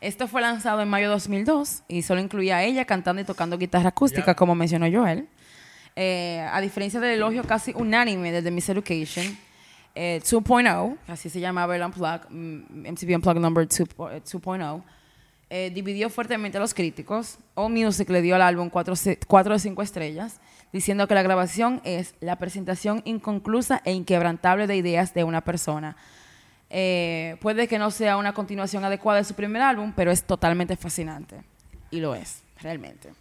A: Esto fue lanzado en mayo de 2002 y solo incluía a ella cantando y tocando guitarra acústica,
C: Ya.
A: como mencionó Joel. Eh, a diferencia del elogio casi unánime desde Miss Education, eh, 2.0, así se llamaba el Unplugged, mm, MTV Unplugged Number 2 po- eh, 2.0, eh, dividió fuertemente a los críticos. All Music le dio al álbum 4 de 5 estrellas, diciendo que la grabación es la presentación inconclusa e inquebrantable de ideas de una persona. Eh, puede que no sea una continuación adecuada de su primer álbum, pero es totalmente fascinante. Y lo es, realmente.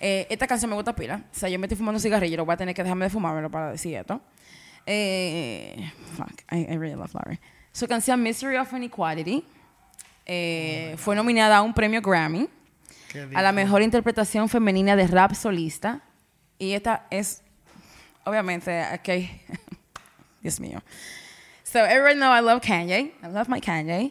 A: Eh, esta canción me gusta pila. O sea, yo me estoy fumando un cigarrillo, lo voy a tener que dejarme de fumármelo para decir esto. Eh, fuck, I, I really love Lauren. Su canción Mystery of Inequality eh, fue nominada a un premio Grammy a la mejor interpretación femenina de rap solista. Y esta es, obviamente, aquí, (laughs) Dios mío. So, everyone know I love Kanye. I love my Kanye.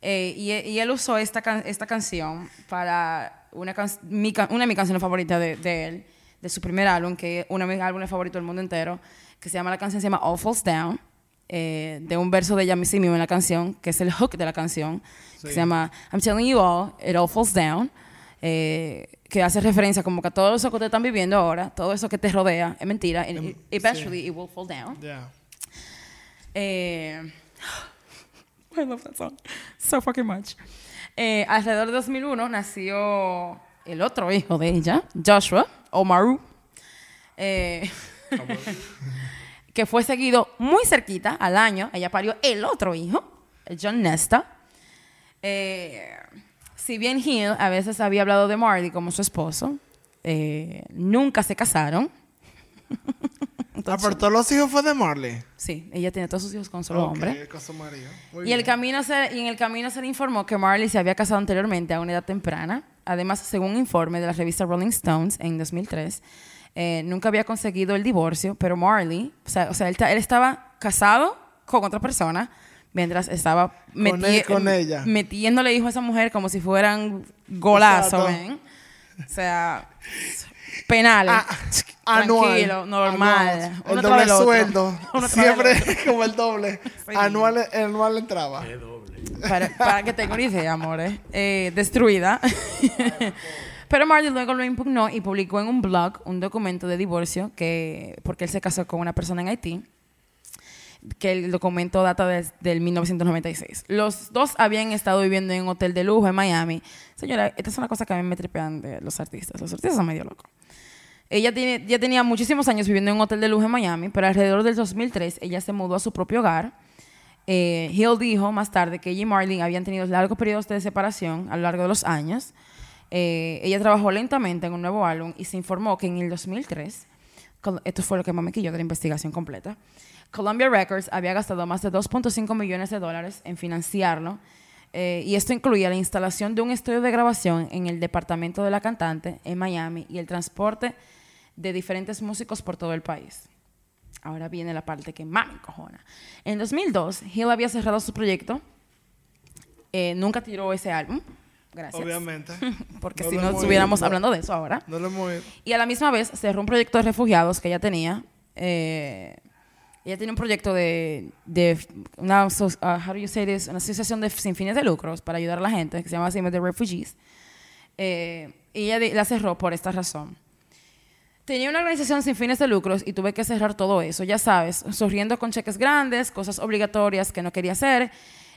A: Eh, y, y él usó esta, can- esta canción para una, can- mi una de mis canciones favoritas de, de él, de su primer álbum, que es uno de mis álbumes favoritos del mundo entero, que se llama, la canción se llama All Falls Down, eh, de un verso de ella misma en la canción, que es el hook de la canción, que se llama I'm telling you all, it all falls down, eh, que hace referencia como que a todo eso que ustedes están viviendo ahora, todo eso que te rodea, es mentira, and eventually it will fall down.
B: Yeah.
A: Eh, (gasps) I love that song so fucking much. Eh, alrededor de 2001 nació el otro hijo de ella, Joshua Omaru, eh, (laughs) que fue seguido muy cerquita al año. Ella parió el otro hijo, John Nesta. Eh, si bien Hill a veces había hablado de Marty como su esposo, eh, nunca se casaron. (laughs)
B: Ah,
A: Entonces,
B: pero todos los hijos fue de Marley.
A: sí, ella tiene todos sus hijos con solo
B: Ok,
A: hombre.
B: con su marido. Muy
A: Y, el camino se, y en el camino se le informó que Marley se había casado anteriormente a una edad temprana. Además, según un informe de la revista Rolling Stones en 2003, eh, nunca había conseguido el divorcio, pero Marley, o sea, o sea él, él estaba casado con otra persona mientras estaba
B: Con él- con ella.
A: metiéndole hijos a esa mujer como si fueran
B: Exacto.
A: ¿ven? O sea, (laughs) penales.
B: Ah, anual.
A: Tranquilo, normal.
B: Anual. El doble sueldo. (laughs) Siempre (laughs) como el doble. Anual, anual entraba.
A: para, para que tenga una idea, amores. Eh, destruida. (laughs) Pero Marley luego lo impugnó y publicó en un blog un documento de divorcio que, porque él se casó con una persona en Haití, que el documento data del 1996. Los dos habían estado viviendo en un hotel de lujo en Miami. Señora, esta es una cosa que a mí me tripean de los artistas. Los artistas son medio locos. Ella tiene, ya tenía muchísimos años viviendo en un hotel de lujo en Miami, pero alrededor del 2003 ella se mudó a su propio hogar. Eh, Hill dijo más tarde que ella y Marlene habían tenido largos periodos de separación a lo largo de los años. Eh, ella trabajó lentamente en un nuevo álbum y se informó que en el 2003, col- esto fue lo que más me quilló de la investigación completa, Columbia Records había gastado más de 2.5 millones de dólares en financiarlo eh, y esto incluía la instalación de un estudio de grabación en el departamento de la cantante en Miami y el transporte de diferentes músicos por todo el país. Ahora viene la parte que más me encojona. En 2002, Hill había cerrado su proyecto. Eh, nunca tiró ese álbum. Gracias.
B: Obviamente. (laughs)
A: Porque
B: No
A: si no estuviéramos
B: ido.
A: hablando de eso ahora.
B: No lo hemos ido.
A: Y a la misma vez cerró un proyecto de refugiados que ella tenía. Eh, ella tenía un proyecto de, de una, aso- uh, how do you say this? una asociación de, sin fines de lucros para ayudar a la gente que se llama Save the Refugees. Eh, y ella de- la cerró por esta razón. Tenía una organización sin fines de lucros y tuve que cerrar todo eso, ya sabes, sonriendo con cheques grandes, cosas obligatorias que no quería hacer.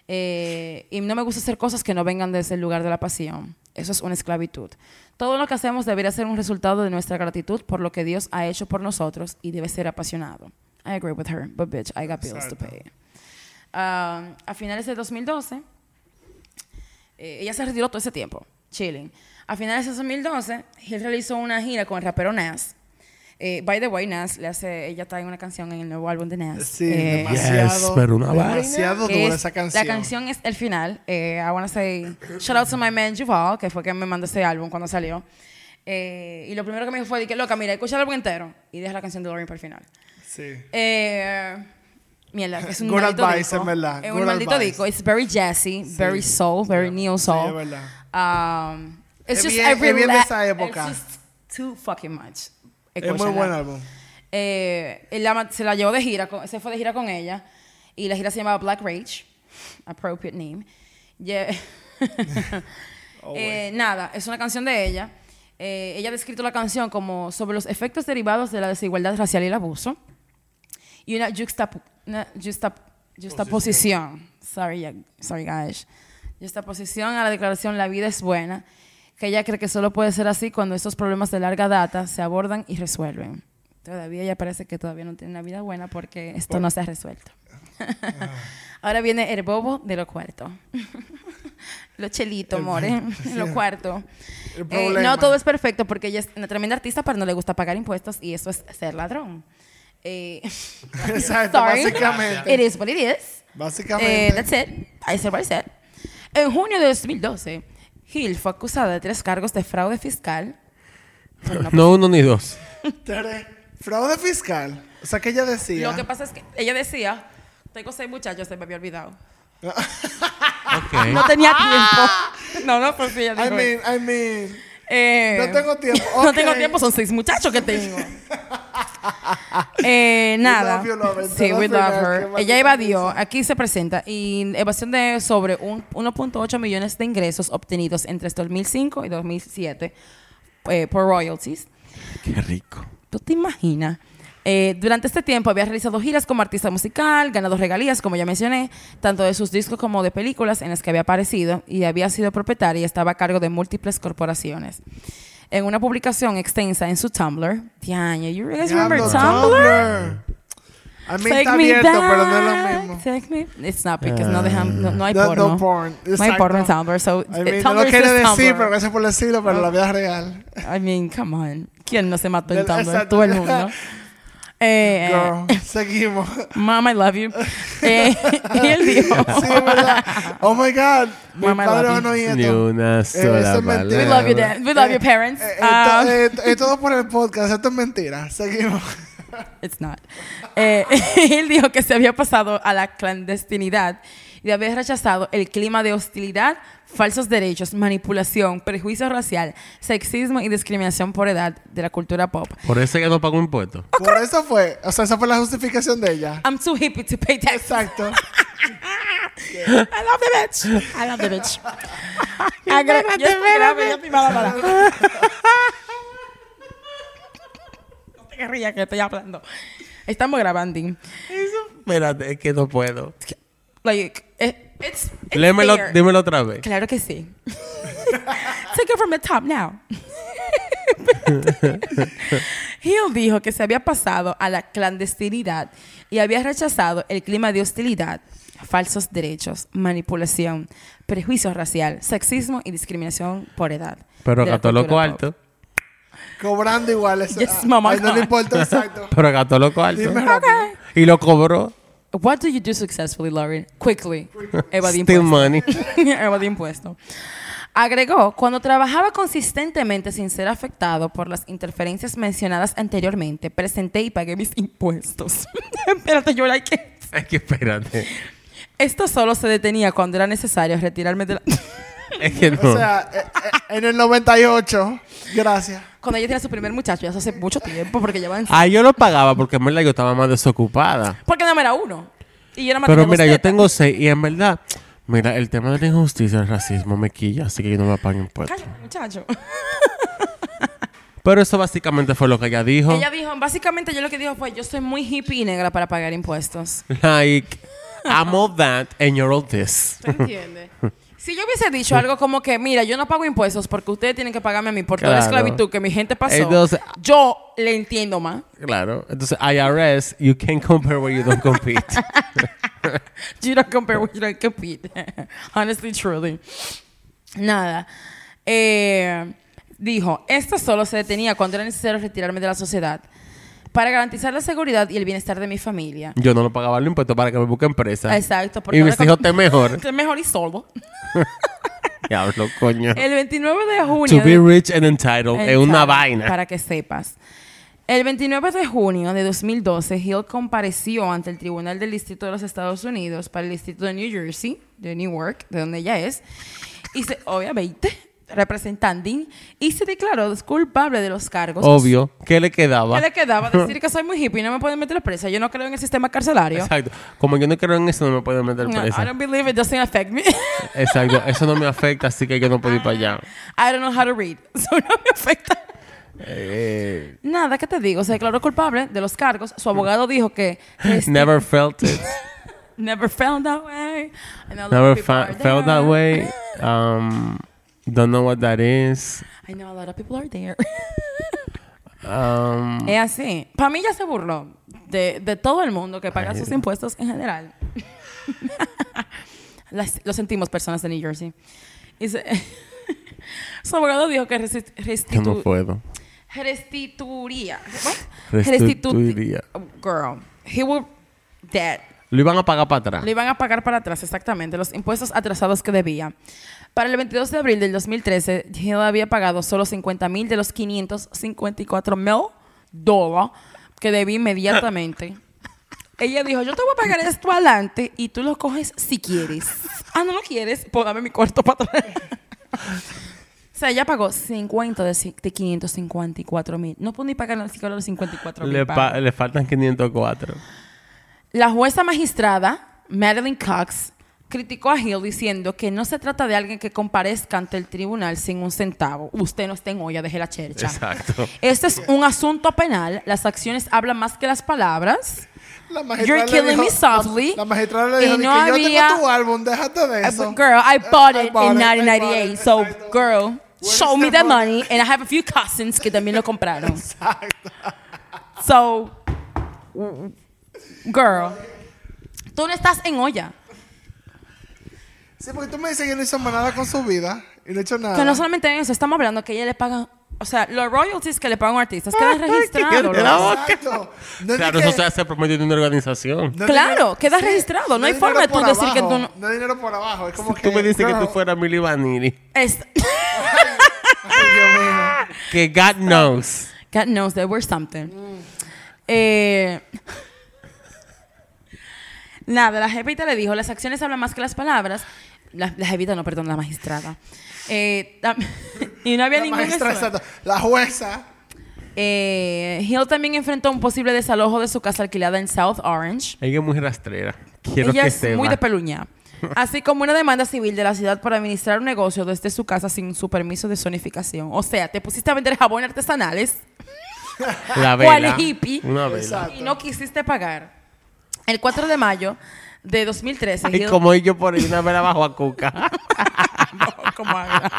A: eh, y no me gusta hacer cosas que no vengan desde el lugar de la pasión. Eso es una esclavitud. Todo lo que hacemos debería ser un resultado de nuestra gratitud por lo que Dios ha hecho por nosotros y debe ser apasionado. I agree with her, but bitch, I got bills to
B: Exacto.
A: pay. Um, a finales de 2012, eh, ella se retiró todo ese tiempo, chilling. A finales de 2012, Hill realizó una gira con el rapero Nas. Eh, by the way, Nas le hace, ella está en una canción en el nuevo álbum de Nas.
B: Sí,
A: Eh,
B: demasiado.
C: Yes, pero una
B: demasiado dura
A: es-
B: esa canción.
A: La canción es el final. Eh, I wanna say shout out to my man Juval, que fue quien me mandó ese álbum cuando salió. Eh, y lo primero que me dijo fue, que loca, mira, escucha el álbum entero y deja la canción de Lorraine para el final.
B: Sí.
A: Eh, mierda, es un
B: Good
A: maldito
B: advice,
A: disco.
B: en verdad.
A: Es
B: Good
A: un maldito
B: advice.
A: disco. It's very jazzy, very soul, very neo
B: Sí,
A: soul.
B: es verdad.
A: Um, it's
B: Es
A: just
B: bien-
A: I
B: es bien de esa época.
A: It's just too fucking much.
B: Es muy buen álbum.
A: Eh, él la- se la llevó de gira, con- se fue de gira con ella y la gira se llamaba Black Rage, appropriate name. Yeah. (laughs)
B: Oh,
A: Eh, nada, es una canción de ella. Eh, ella ha descrito la canción como sobre los efectos derivados de la desigualdad racial y el abuso y una, juxtap una juxtap- juxtaposición. Sorry, sorry guys. Juxtaposición a la declaración La vida es buena, que ella cree que solo puede ser así cuando estos problemas de larga data se abordan y resuelven. Todavía ella parece que todavía no tiene una vida buena porque esto no se ha resuelto. (laughs) Ahora viene el bobo de lo cuarto. (laughs) lo chelito, more. (laughs) lo cuarto.
B: El
A: Eh,
B: problema.
A: no todo es perfecto porque ella es una tremenda artista, pero no le gusta pagar impuestos y eso es ser ladrón. Eh,
B: Exacto,
A: sorry.
B: básicamente.
A: It is what it is.
B: Básicamente.
A: Eh, that's it. I said what I said. En junio de 2012, Hill fue acusada de tres cargos de fraude fiscal. una
C: No (laughs) uno ni dos.
B: Tere, Fraude fiscal. O sea, que ella decía.
A: Lo que pasa es que ella decía, tengo seis muchachos, se me había olvidado. (laughs) No tenía tiempo. No, no, pues sí, ella
B: I
A: dijo,
B: mean, I mean.
A: eh,
B: No tengo tiempo. (laughs)
A: No tengo tiempo, son seis muchachos que tengo. Eh, nada.
B: love you, Lauren.
A: Sí, we
B: love
A: her. Ella evadió, aquí se presenta, y evasión de sobre un 1.8 millones de ingresos obtenidos entre 2005 y 2007 eh, por royalties.
C: Qué rico.
A: ¿Tú te imaginas? Eh, durante este tiempo había realizado giras como artista musical, ganado regalías, como ya mencioné, tanto de sus discos como de películas en las que había aparecido y había sido propietaria y estaba a cargo de múltiples corporaciones. En una publicación extensa en su Tumblr, Diana, you guys remember
B: Diablo,
A: Tumblr?
B: I mean, está abierto, pero no es lo mismo.
A: Take me- It's not because no, dejan, no, no hay
B: No-
A: porno.
B: no porn,
A: No hay porno en. Tumblr. So,
B: I mean, no
A: Tumblr
B: lo quiere decir,
A: Tumblr.
B: pero gracias por decirlo, pero la vida real.
A: I mean, come on. ¿Quién no se mató en Tumblr?
B: exacto.
A: Todo el mundo. (laughs) Eh,
B: Girl, seguimos.
A: Mom, I love you. (laughs) Eh, (laughs) y él dijo,
B: Sí, es verdad. Oh my God. Mi
A: Mama, I
B: padre
A: love you.
C: Ni
B: esto.
C: una
B: eso
C: sola
B: es mentira.
A: we
C: palabra.
A: love you, dad. We love your parents.
B: Eh, eh,
A: Ah,
B: to- eh, eh, todo por el podcast. Esto es mentira. Seguimos.
A: It's not. Eh, (laughs) él dijo que se había pasado a la clandestinidad y había rechazado el clima de hostilidad, falsos derechos, manipulación, prejuicio racial, sexismo y discriminación por edad de la cultura pop.
C: Por eso que no pagó impuestos.
B: Por eso fue. O sea, esa fue la justificación de ella.
A: I'm too hippie to pay taxes.
B: Exacto. (laughs)
A: I love the bitch. I love the bitch. (laughs) Agre- yo estoy grave, yo estoy mala, mala. (laughs) No te rías que estoy hablando. Estamos grabando.
C: Espérate, es que no puedo.
A: Like, it- it's, it's there.
C: dímelo otra vez.
A: Claro que sí. (laughs) Take it from the top now. (laughs) Hill dijo que se había pasado a la clandestinidad y había rechazado el clima de hostilidad, falsos derechos, manipulación, prejuicio racial, sexismo y discriminación por edad.
C: Pero gastó lo cuarto.
B: Cobrando igual. Eso,
A: Yes,
B: a-
A: mamá.
B: a él no le importa exacto. (laughs)
C: Pero gastó lo cuarto.
B: Rápido.
C: Y lo cobró.
A: What do you do successfully, Lauren? Quickly. (laughs) Evadir
C: Still
A: impuestos.
C: money. (laughs)
A: Evadir impuestos. Agregó, cuando trabajaba consistentemente sin ser afectado por las interferencias mencionadas anteriormente, presenté y pagué mis impuestos. (laughs) Espérate, yo like it.
C: Es que espérate.
A: Esto solo se detenía cuando era necesario retirarme de la...
C: Es que no.
B: O sea, eh, eh, en el 98. Gracias.
A: cuando ella tenía su primer muchacho, ya hace mucho tiempo, porque llevan...
C: Ah, yo lo pagaba porque en verdad yo estaba más desocupada.
A: Porque no me era uno. Y yo era más
C: Pero mira, yo tengo seis y en verdad, mira, el tema de la injusticia, el racismo me quilla, así que yo no me pago impuestos.
A: Cállate, muchacho.
C: Pero eso básicamente fue lo que ella dijo.
A: Ella dijo, básicamente yo lo que dijo fue, yo soy muy hippie y negra para pagar impuestos.
C: Like, I'm all that and you're all this.
A: ¿Te entiendes? (laughs) Si yo hubiese dicho algo como que, mira, yo no pago impuestos porque ustedes tienen que pagarme a mí por toda la
C: Claro.
A: esclavitud que mi gente pasó,
C: Entonces-
A: yo le entiendo más.
C: Claro. Entonces, IRS, you can't compare where you don't compete. (laughs)
A: You don't compare with you don't compete. (laughs) Honestly, truly. Nada. Eh, dijo, esto solo se detenía cuando era necesario retirarme de la sociedad para garantizar la seguridad y el bienestar de mi familia.
C: Yo no lo pagaba los impuestos para que me busque empresa.
A: Exacto.
C: Y mis hijos te mejor. (laughs)
A: Te mejor y solo. (laughs)
C: Diablo, coño.
A: El 29 de junio...
C: To be rich and entitled es una vaina.
A: Para que sepas. El 29 de junio de 2012, Hill compareció ante el Tribunal del Distrito de los Estados Unidos para el Distrito de New Jersey, de Newark, de donde ella es, y se, obviamente, representando, y se declaró culpable de los cargos.
C: Obvio. ¿Qué le quedaba?
A: ¿Qué le quedaba? Decir que (laughs) soy muy hippie y no me pueden meter presa. Yo no creo en el sistema carcelario.
C: Exacto. Como yo no creo en eso, no me pueden meter
A: No, I
C: presa.
A: don't believe it doesn't affect me. (laughs)
C: Exacto. Eso no me afecta, así que yo no puedo ir para allá. (laughs)
A: I don't know how to read. So no me afecta.
C: Eh,
A: Nada, ¿qué te digo? Se declaró culpable de los cargos. Su abogado dijo que... resti-
C: never felt it.
A: Never felt that way.
C: Never felt that way. Um, don't know what that is.
A: I know a lot of people are there.
C: Um, (laughs)
A: es así. Para mí ya se burló de, de todo el mundo que paga sus impuestos en general. (laughs) Las- lo sentimos, personas de New Jersey. Y se- (laughs) su abogado dijo que resti-
C: yo
A: restitu-
C: no puedo.
A: restituiría. What?
C: Restituiría.
A: Girl. He will dead.
C: Lo iban a pagar para atrás.
A: Le iban a pagar para atrás, exactamente, los impuestos atrasados que debía. Para el 22 de abril del 2013, Hill había pagado solo 50 mil de los 554 mil dólares que debía inmediatamente. (laughs) Ella dijo, yo te voy a pagar esto adelante y tú lo coges si quieres. (laughs) Ah, ¿no lo quieres? Pues dame mi cuarto para atrás. (laughs) o sea, ella pagó 50 de, ci- de 554 mil. No pudo ni pagar ni siquiera los 54
C: Le,
A: mil.
C: pa- le faltan 504.
A: La jueza magistrada, Madeline Cox, criticó a Hill diciendo que no se trata de alguien que comparezca ante el tribunal sin un centavo. Usted no está en olla, deje la chercha.
C: Exacto.
A: Este es un asunto penal. Las acciones hablan más que las palabras.
B: La
A: You're
B: le
A: killing
B: dijo-
A: me softly.
B: La, la magistrada le dijo
A: Y no
B: que
A: había-
B: yo tengo tu álbum, déjate de
A: Uh,
B: eso.
A: girl, I bought
B: I
A: it
B: bought
A: in
B: it, I bought
A: 1998.
B: it,
A: So,
B: exacto.
A: girl, show me
B: the
A: the
B: money?
A: money. And I have a few cousins que también lo (laughs) compraron.
B: Exacto.
A: So, girl, tú no estás en olla.
B: Sí, porque tú me dices que no hizo más nada con su vida y no he hecho nada.
A: Que no solamente eso, estamos hablando que ella le paga o sea, los royalties que le pagan a artistas quedan registrados.
C: la boca.
B: Exacto. No es
C: Claro, eso se hace por medio de una organización.
B: no
A: Claro,
B: dinero-
A: queda registrado, no hay forma de tú decir que tú no-
B: No es dinero por abajo. Es como que.
C: Tú me dices que tú fueras Milly Vanilli.
A: Es- (laughs)
B: ay, Dios mío.
C: Que God knows.
A: God knows there were something. Eh, nada, la jevita le dijo, las acciones hablan más que las palabras. La, la jevita, no, perdón, la magistrada. Eh, tam- (laughs) y no había
B: La
A: ningún
B: exacto. La jueza.
A: Eh, Hill también enfrentó un posible desalojo de su casa alquilada en South Orange.
C: Ella es muy rastrera. Quiero
A: Ella
C: que
A: es muy
C: sepa.
A: de peluña. (laughs) Así como una demanda civil de la ciudad por administrar un negocio desde su casa sin su permiso de zonificación. O sea, te pusiste a vender jabón artesanales
C: La (laughs)
A: ¿Cuál
C: vela.
A: hippie?
C: Una vela.
B: Exacto.
A: y no quisiste pagar. El 4 de mayo de 2013,
C: Ay,
A: Hill-
C: como yo por ahí una vela bajo a Cuca. (laughs)
A: como haga.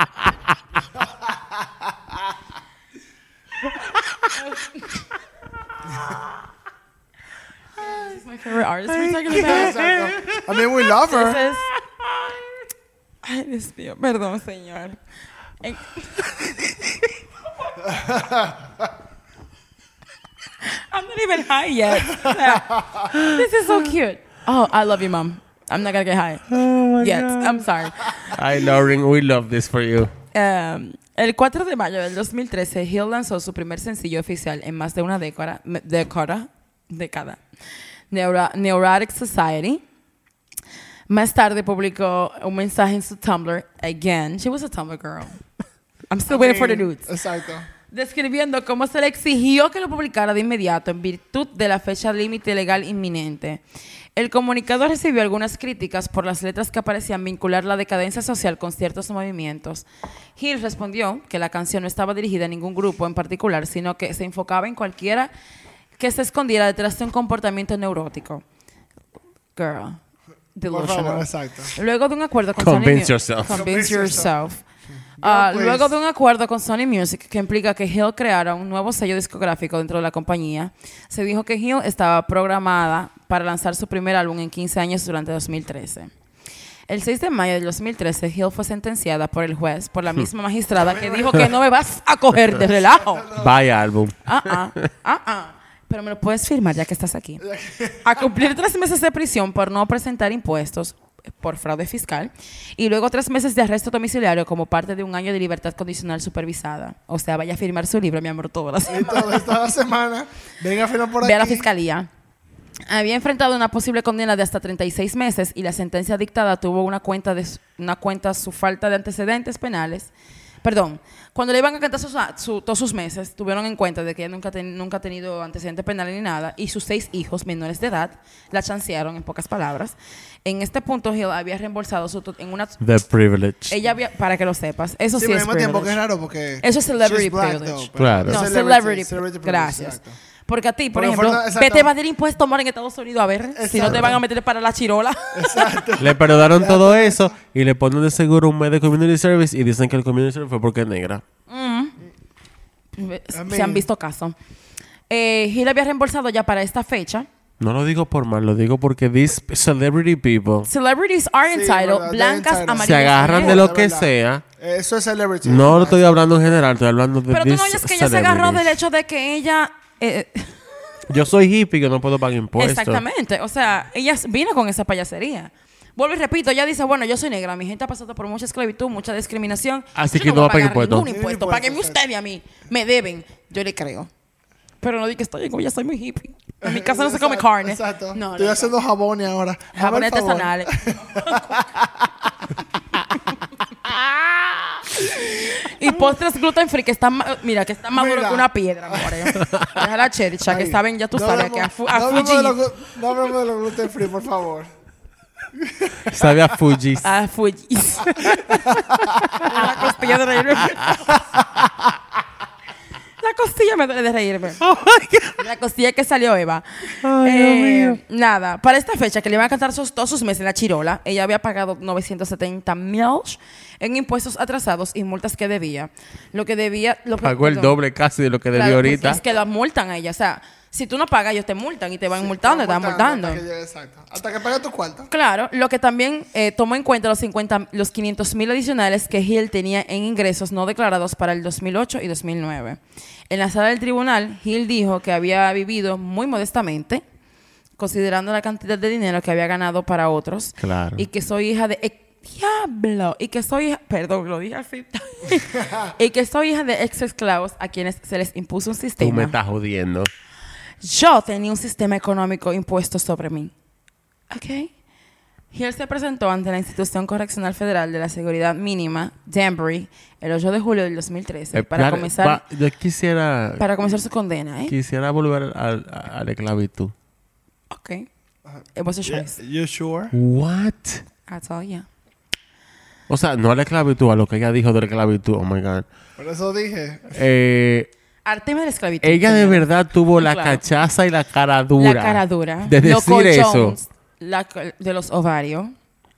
A: This is my favorite artist we're talking about.
B: Exacto. I mean, we love her.
A: Entonces, ay, Dios mío, perdón, señor. (laughs) En- I'm not even high yet. This is so cute. Oh, I love you, mom. I'm not gonna get high yet. I'm sorry.
C: Ay, Lauren, we love this for you.
A: Um, el 4 de mayo del 2013, Hill lanzó su primer sencillo oficial en más de una década, década, década Neura- Neurotic Society. Más tarde publicó un mensaje en su Tumblr, again, she was a Tumblr girl. I'm still waiting for the dudes.
B: Exacto.
A: Describiendo cómo se le exigió que lo publicara de inmediato en virtud de la fecha límite legal inminente. El comunicado recibió algunas críticas por las letras que parecían vincular la decadencia social con ciertos movimientos. Hill respondió que la canción no estaba dirigida a ningún grupo en particular, sino que se enfocaba en cualquiera que se escondiera detrás de un comportamiento neurótico. Girl.
B: Por favor,
A: Delusional.
B: exacto.
A: Luego de un acuerdo con
C: Convince
A: Sony
C: yourself.
A: Convince yourself. Ah,
B: please.
A: luego de un acuerdo con Sony Music que implica que Hill creara un nuevo sello discográfico dentro de la compañía, se dijo que Hill estaba programada para lanzar su primer álbum en 15 años durante 2013. El 6 de mayo del 2013, Hill fue sentenciada por el juez, por la misma magistrada que dijo que no me vas a coger de relajo.
C: Vaya álbum.
A: Ah, ah, ah, ah. Pero me lo puedes firmar ya que estás aquí. A cumplir tres meses de prisión por no presentar impuestos por fraude fiscal y luego tres meses de arresto domiciliario como parte de un año de libertad condicional supervisada. O sea, vaya a firmar su libro, mi amor, todas las
B: Y todo, toda la semana. Venga a firmar por aquí.
A: Ve a la fiscalía. Había enfrentado una posible condena de hasta 36 meses y la sentencia dictada tuvo una cuenta de una cuenta su falta de antecedentes penales. Perdón, cuando le iban a cantar sus, su- todos sus meses, tuvieron en cuenta de que ella nunca, ten- nunca ha tenido antecedentes penales ni nada y sus seis hijos menores de edad la chancearon, en pocas palabras. En este punto, Hill había reembolsado su, en una...
C: The privilege.
A: Ella había, para que lo sepas, eso
B: Sí,
A: sí,
B: pero al
A: es
B: mismo tiempo que
A: privilege.
B: es raro porque.
A: Eso es celebrity privilege.
B: though,
C: Claro.
A: No,
B: es
A: celebrity.
B: privilege,
A: Gracias.
B: exacto.
A: Porque a ti, por
B: Porque
A: ejemplo,
B: exacto.
A: vete a evadir impuestos, amor, en Estados Unidos, a ver si no te
B: Exacto.
A: van a meter para la chirola.
C: Le perdonaron todo eso y le ponen de seguro un mes de community service y dicen que el community service fue porque es negra.
A: Se han visto casos. Eh, Hill había reembolsado ya para esta fecha.
C: No lo digo por mal, lo digo porque these celebrity people
A: Celebrities are
B: Sí,
A: entitled,
B: verdad,
A: blancas,
B: entitled.
A: amarillas.
C: se agarran de lo que
B: verdad.
C: sea.
B: Eso es celebrity.
C: No lo estoy hablando en general, estoy hablando de
A: Pero tú no oyes que ella se agarró del hecho de que ella... eh, (laughs)
C: Yo soy hippie que no puedo pagar impuestos.
A: exactamente. O sea, ella vino con esa payasería. Vuelvo y repito, ella dice, bueno, yo soy negra, mi gente ha pasado por mucha esclavitud, mucha discriminación.
C: Así
A: Yo
C: que no va a pagar impuestos.
A: ningún impuesto. Páguenme usted y a mí. Me deben. Yo le creo. Pero no diga que estoy en ya soy muy hippie. En mi casa no se come
B: Exacto,
A: carne.
B: Exacto.
A: No,
B: Estoy
A: no,
B: haciendo jabones ahora.
A: Jabones artesanales. (laughs) y postres gluten free que están, mira, que están más duros que una piedra, amore. Deja la chericha, que saben, ya tú
B: no
A: sabes,
B: hablemos-
A: que a, fu-
B: no
A: a
B: hablemos
A: Fuji.
B: de los glu- No hablemos de los gluten free, por favor.
C: Sabe a Fujis.
A: A Fuji. (laughs) la costilla de. La costilla me duele de reírme. (laughs) La costilla que salió Eva. Eh, nada, para esta fecha que le iban a cantar sus, todos sus meses en la chirola, ella había pagado 970 mil en impuestos atrasados y multas que debía. Lo que debía. Lo que,
C: Pagó el
A: perdón.
C: doble casi de lo que debió
A: pues,
C: ahorita.
A: es que la multan a ella. O sea, Si tú no pagas, ellos te multan y te van multando, te van multando.
B: Hasta que exacto. Hasta que pague tu cuarto.
A: Claro, lo que también eh, tomó en cuenta los 50, los 500 mil adicionales que Hill tenía en ingresos no declarados para el 2008 y 2009. En la sala del tribunal, Hill dijo que había vivido muy modestamente, considerando la cantidad de dinero que había ganado para otros,
C: Claro.
A: y que soy hija de ex- diablo, y que soy hija, perdón, lo dije fin, (laughs) y que soy hija de ex esclavos a quienes se les impuso un
C: Tú me
A: sistema.
C: estás jodiendo.
A: Yo tenía un sistema económico impuesto sobre mí. ¿Ok? Hill se presentó ante la Institución Correccional Federal de la Seguridad Mínima, Danbury, el 8 de julio del 2013,
C: Eh,
A: para
C: claro,
A: comenzar,
C: va- yo quisiera,
A: para comenzar su condena, ¿eh?
C: quisiera volver al- a, a la esclavitud.
A: Ok. It was a
B: Yeah,
A: choice.
B: You sure?
C: What?
A: All, yeah.
C: O sea, no a la esclavitud, a lo que ella dijo de la esclavitud. Oh my God.
B: Por eso dije.
C: Eh,
A: Arte de la esclavitud.
C: ella de verdad tuvo la
A: Claro.
C: cachaza y la cara dura.
A: La cara dura.
C: De
A: Los
C: decir eso.
A: colchones, la de los ovarios.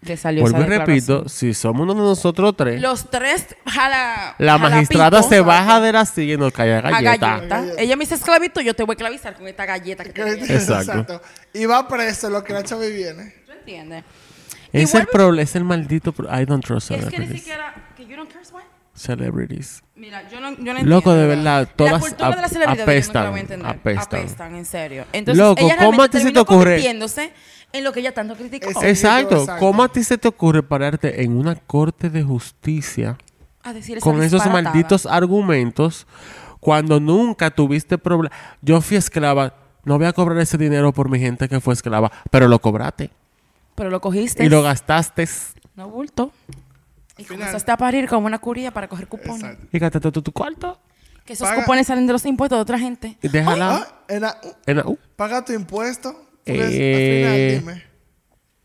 A: Le salió
C: Vuelvo y repito, si somos uno de nosotros tres,
A: Los tres jala.
C: la
A: jalapitos.
C: magistrada se baja de la silla y nos cae a
A: a
C: galleta.
A: galleta. Ella me dice esclavitud, yo te voy a esclavizar con esta galleta que te viene.
C: Exacto.
B: Y va preso lo que la chava viene.
A: ¿Tú entiendes? Y
C: Es el
A: vuelve-
C: problema, es el maldito... pro- I don't trust
A: Es que ni
C: celebrities.
A: siquiera. Que you don't curse, what?
C: Celebrities.
A: Mira, yo no, yo no
C: Loco,
A: entiendo,
C: de verdad,
A: La
C: todas
A: cultura de la celebridad
C: apestan,
A: yo nunca la voy a entender.
C: apestan.
A: Apestan, en serio. Entonces,
C: Loco,
A: ella
C: ¿cómo a ti se te ocurre?
A: En lo que ella tanto criticó.
C: Exacto.
B: exacto.
C: ¿Cómo a ti se te ocurre pararte en una corte de justicia
A: a decir esa
C: con esos malditos argumentos cuando nunca tuviste problema? Yo fui esclava, no voy a cobrar ese dinero por mi gente que fue esclava, pero lo cobraste
A: Pero lo cogiste.
C: y lo gastaste
A: No bulto. Y
B: final-
A: comenzaste a parir como una curía para coger cupones.
B: Exacto.
C: y gastaste todo tu cuarto.
A: Que esos
B: Paga-
A: cupones salen de los impuestos de otra gente.
C: Y déjala.
B: Ah, en la-
C: en la- uh,
B: paga tu impuesto.
C: Eh.
B: al final, dime.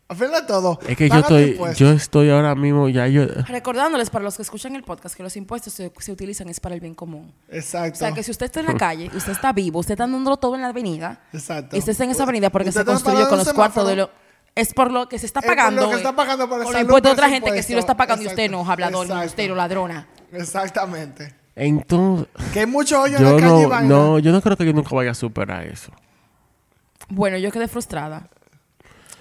B: Al final de todo.
C: es que yo estoy,
B: impuesto.
C: yo estoy ahora mismo ya yo.
A: Recordándoles para los que escuchan el podcast que los impuestos se, se utilizan es para el bien común.
B: Exacto.
A: O sea, que si usted está en la calle, usted está vivo, usted está dándolo todo en la avenida,
B: Exacto.
A: y usted está en esa avenida porque
B: Usted
A: se construyó con los cuartos de
B: semáforo.
A: lo... Es por lo que se está
B: Es por
A: pagando.
B: lo que está pagando por
A: por los impuestos de
B: por
A: otra gente que sí lo
B: impuesto.
A: está pagando y usted no, hablador, embustero, ladrona.
B: Exactamente.
C: Entonces,
B: Que hay mucho hoyo en
C: yo
B: la calle
C: no, no, yo no creo que yo nunca vaya a superar eso.
A: Bueno, yo quedé frustrada.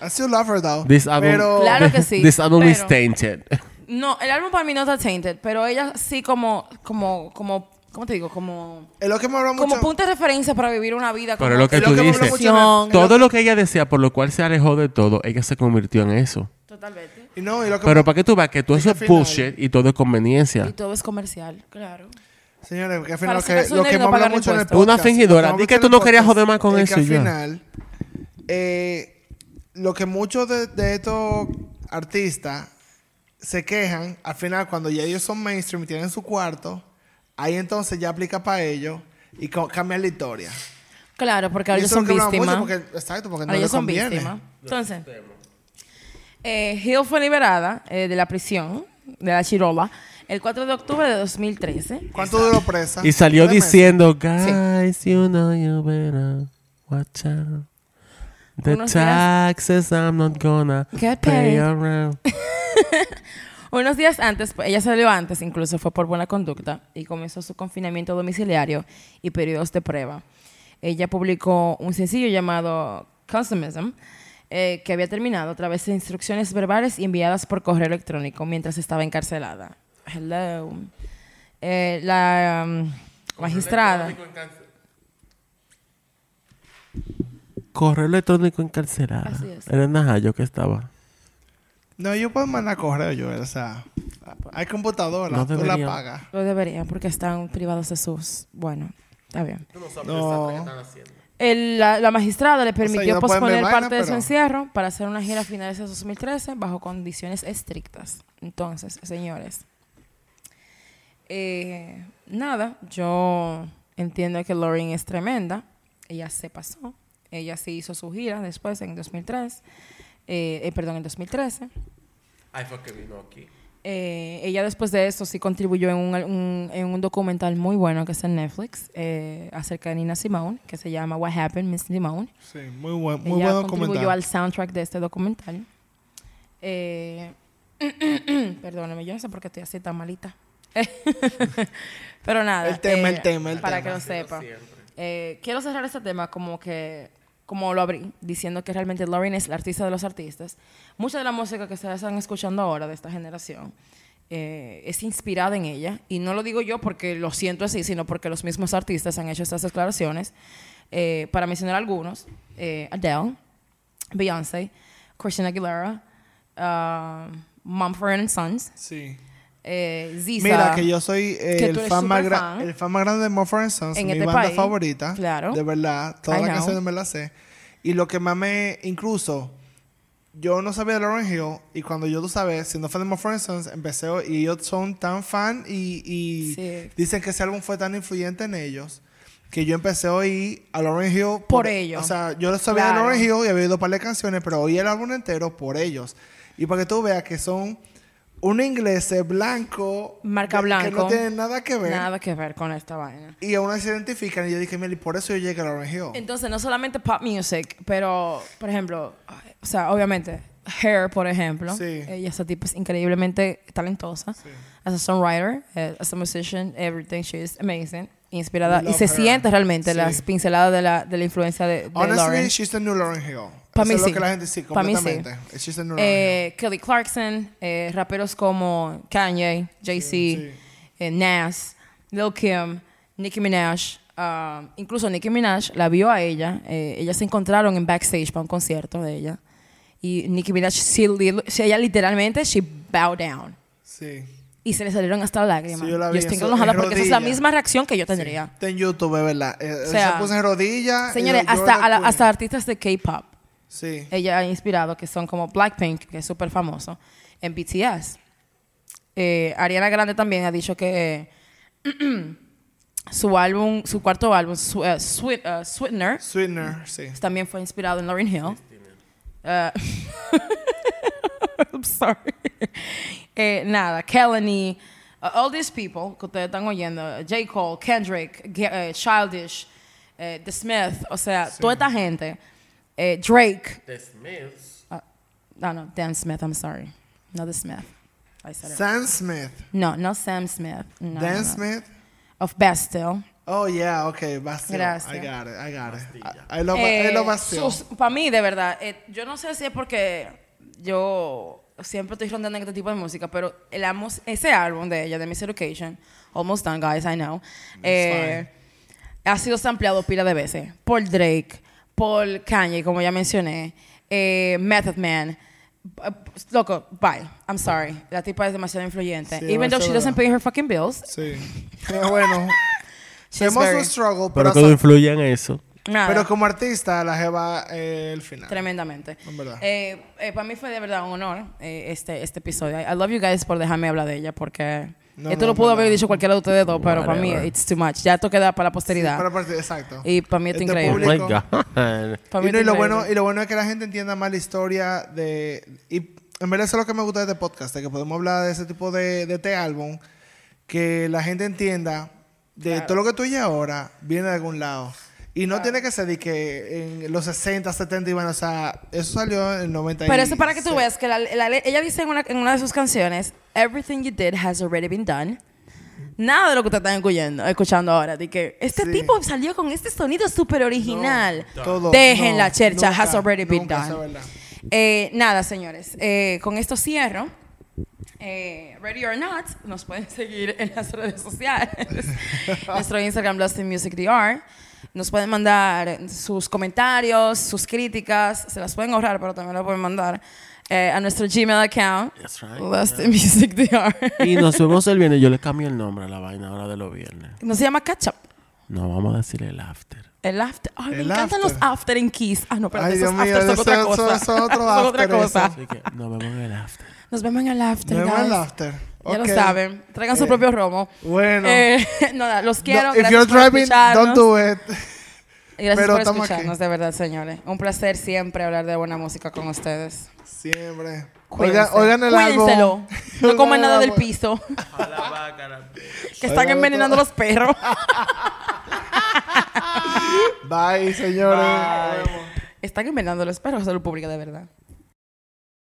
B: I still love her though.
C: This album,
B: Pero
A: Claro que sí,
C: This album is
A: pero-
C: tainted.
A: No, el álbum para mí no está tainted, pero ella sí como, como, como, ¿cómo te digo? Como,
B: es lo que me habla mucho.
A: como punto de referencia para vivir una vida
C: Pero
A: como
C: lo que
B: Es
C: tú
B: lo que
C: dices, todo lo que ella decía, por lo cual se alejó de todo, ella se convirtió en eso.
A: Totalmente.
B: Y no, y lo que
C: Pero
B: me-
C: para que tú veas que todo
B: Es
C: eso es bullshit y todo es conveniencia.
A: Y todo es comercial, claro.
B: Señores, que al final lo que, lo que
A: dinero
B: me
A: y
B: habla
A: pagar
B: mucho en el podcast.
C: Una fingidora. Di que tú no querías joder más con eso
B: que
C: ya.
B: al final, eh, lo que muchos de, de estos artistas se quejan, al final cuando ya ellos son mainstream y tienen su cuarto, ahí entonces ya aplica para ellos y cambia la historia.
A: Claro, porque ahora ellos son víctimas.
B: porque- exacto, porque no
A: ellos son
B: conviene.
A: víctimas. Entonces, eh, Hill fue liberada eh, de la prisión de la Chirola el 4 de octubre de 2013.
B: ¿Cuánto duró presa?
C: Y salió diciendo, guys, you know you better watch out. The
A: Unos días-
C: taxes I'm not gonna
A: Get
C: pay around. (laughs)
A: Unos días antes, pues, ella salió antes, incluso fue por buena conducta, y comenzó su confinamiento domiciliario y periodos de prueba. Ella publicó un sencillo llamado Customism, eh, que había terminado a través de instrucciones verbales y enviadas por correo electrónico mientras estaba encarcelada. Hello. Eh, la um, magistrada.
C: Correo electrónico encarcelada.
A: Así es.
C: Era en Najayo que estaba.
B: No, yo puedo mandar correo, yo, o sea, hay computadora,
C: No
B: tú la
C: debería.
B: pagas.
A: Lo debería, porque están privados de sus... Bueno, está bien.
B: No.
A: El- la, la magistrada le permitió
B: ellos no pueden ver
A: posponer
B: vaina,
A: parte de su
B: pero-
A: encierro para hacer una gira a finales de 2013 bajo condiciones estrictas. Entonces, señores, eh, nada, yo entiendo que Lauren es tremenda. Ella se pasó. Ella sí hizo su gira después en 2003. eh, eh, perdón, en 2013.
C: Ay, fue que vino aquí.
A: Eh, ella después de eso sí contribuyó en un, un- en un documental muy bueno que está en Netflix eh, acerca de Nina Simone, que se llama What Happened, Miss Simone.
B: Sí, muy buen, muy
A: ella
B: buen
A: contribuyó
B: documental.
A: al soundtrack de este documental. Eh, (clears throat) perdóneme, yo no sé por qué estoy así tan malita. (laughs) Pero nada.
B: El tema,
A: eh,
B: el tema, el
A: Para
B: tema.
A: que lo sepa. Eh, quiero cerrar este tema como que, como lo abrí, diciendo que realmente Lauren es la artista de los artistas. Mucha de la música que ustedes están escuchando ahora de esta generación eh, es inspirada en ella. Y no lo digo yo porque lo siento así, sino porque los mismos artistas han hecho estas declaraciones. Eh, para mencionar algunos, eh, Adele, Beyoncé, Christina Aguilera, uh, Mumford Sons,
B: Sí.
A: Eh, Ziza.
B: Mira, que yo soy eh,
A: que
B: el, fan más
A: fan.
B: el fan más grande de Mumford Sons,
A: En
B: mi
A: este
B: banda
A: país.
B: favorita.
A: Claro.
B: De verdad. Todas las canciones me las sé. Y lo que más me... Incluso, yo no sabía de Lauren Hill. Y cuando yo, tú sabes, siendo fan de Mumford Sons, empecé... Y ellos son tan fan y, y
A: Sí.
B: dicen que ese álbum fue tan influyente en ellos que yo empecé a oír a Lauren Hill
A: Por ellos.
B: O sea, yo sabía
A: Claro.
B: de Lauren Hill y había oído un par de canciones, pero oí el álbum entero por ellos. Y para que tú veas que son un inglés blanco.
A: Marca
B: de- Que
A: blanco.
B: no tienen nada que ver.
A: Nada que ver con esta vaina.
B: Y aún así se identifican. Y yo dije, Meli, por eso yo llegué a Lauren Hill.
A: Entonces, no solamente pop music, pero, por ejemplo, o sea, obviamente, Hair, por ejemplo.
B: Sí.
A: Ella, esa tipo es increíblemente talentosa. As a songwriter, eh, as a musician, everything, she is amazing. Inspirada. Y se
B: her.
A: siente realmente
B: Sí.
A: las pinceladas de la, de la influencia de, de
B: Honestly,
A: Lauren.
B: she's the new Lauren Hill.
A: Pa'
B: Eso
A: mí
B: es
A: sí.
B: lo que la gente sí,
A: Pa' mí sí.
B: completamente.
A: Eh, Kelly Clarkson, eh, raperos como Kanye, Jay-Z,
B: sí.
A: eh, Nas, Lil Kim, Nicki Minaj. ah, incluso Nicki Minaj la vio a ella. eh, ellas se encontraron en backstage para un concierto de ella. Y Nicki Minaj, sí, sí, ella literalmente, she bowed down.
B: Sí.
A: Y se le salieron hasta lágrimas.
B: Sí, yo la vi
A: estoy
B: en su-
A: enojada
B: en
A: porque esa es la misma reacción que yo tendría.
B: Está en YouTube, verdad. Eh,
A: O sea,
B: se puso en rodillas.
A: Señores,
B: yo- yo
A: hasta,
B: la
A: hasta artistas de K-pop.
B: Sí.
A: ella ha inspirado, que son como Blackpink, que es súper famoso, en BTS. Eh, Ariana Grande también ha dicho que (clears throat) su álbum, su cuarto álbum, Sw- eh, Sweet- eh, Sweetener,
B: Sweetener, sí.
A: también fue inspirado en Lauryn Hill. (laughs) I'm sorry. Eh, nada, Kelly, uh, all these people que ustedes están oyendo, J. Cole, Kendrick, Childish, The Smith, o sea, toda esta gente, eh, Drake,
C: The Smiths.
A: Uh, no, no, Dan Smith. I'm sorry, not the Smith. I said it.
B: Sam Smith.
A: No, no Sam Smith. No,
B: Dan
A: no, no.
B: Smith.
A: Of Bastille.
B: Oh, yeah, okay. Bastille.
A: Gracias.
B: I got it, I got it. I, I love, I love Bastille.
A: Para mí, de verdad, eh, yo no sé si es porque yo siempre estoy rondando en este tipo de música, pero el amos- ese álbum de ella, de Miss Education, Almost Done, guys, I know, eh, ha sido sampleado pila de veces por Drake, por Kanye, como ya mencioné, eh, Method Man. Loco, bye. I'm sorry. La tipa es demasiado influyente.
B: Sí,
A: Even though she
B: es
A: doesn't pay her fucking bills.
B: Sí. Pero bueno. (laughs)
A: She's
B: Tenemos
A: very-
B: un struggle,
C: Pero
B: pero,
C: que lo influye en eso.
A: Nada.
B: pero como artista, la jeva eh, el final.
A: Tremendamente.
B: En verdad.
A: Eh, eh, para mí fue de verdad un honor eh, este, este episodio. I, I love you guys por dejarme hablar de ella porque
B: No,
A: esto
B: no,
A: lo pudo haber dicho cualquiera de ustedes dos, pero para mí it's too much. Ya esto queda para la
B: Sí,
A: posteridad.
B: para parte- exacto.
A: Y para mí es
B: Este
A: increíble.
C: Oh
B: público.
C: my God.
A: Para mí
B: Y, y lo bueno, y lo bueno es que la gente entienda más la historia de... Y en verdad eso es lo que me gusta de este podcast, de que podemos hablar de ese tipo de, de este álbum, que la gente entienda de
A: Claro.
B: todo lo que tú oyes ahora viene de algún lado. Y no tiene que ser de que en los 60, 70 iban, o sea, eso salió en el 90
A: Pero eso es para que tú veas que la- la- ella dice en una, en una de sus canciones, Everything you did has already been done. Nada de lo que ustedes están escuchando, escuchando ahora. De que este
B: Sí.
A: tipo salió con este sonido súper original.
B: Todo.
A: Dejen
B: no,
A: la chercha,
B: nunca,
A: has already been done. Eh, nada, señores. eh, con esto cierro. Eh, Ready or not, nos pueden seguir en las redes sociales. (laughs) Nuestro Instagram, Lost in Music DR. Nos pueden mandar sus comentarios, sus críticas. Se las pueden ahorrar, pero también las pueden mandar eh, a nuestro Gmail account,
C: That's right.
A: Lost in Music (laughs) DR.
C: Y nos vemos el viernes. Yo le cambio el nombre a la vaina ahora de los viernes.
A: No se llama Catch Up.
C: No, vamos a decir el after.
A: El after. Ay,
B: El
A: me encantan
B: after.
A: los after en Kiss. Ah, no, pero
B: Ay,
A: esos
B: Dios mío,
A: after son otra
B: eso-
A: cosa.
B: es otro (laughs)
A: Son otra
B: after,
A: cosa.
C: Así que nos vemos en el after.
A: Nos vemos en el after,
B: Nos vemos en el after.
A: Ya lo saben. Traigan su
B: Eh,
A: propio romo.
B: Bueno.
A: Eh, (laughs) nada, los quiero.
B: No, if
A: gracias
B: you're
A: por
B: driving,
A: escucharnos.
B: don't do it.
A: Y gracias
B: Pero
A: por
B: aquí.
A: escucharnos, de verdad, señores. Un placer siempre hablar de buena música con ustedes.
B: Siempre.
A: Cuídense.
B: Oigan, oigan el álbum.
A: Cuídenselo. No coman nada del piso. (laughs) que están
B: Oigan
A: envenenando
B: todo.
A: los perros. (laughs)
B: Bye, señores. Nos vemos.
A: están envenenando los perros. Salud pública, de verdad.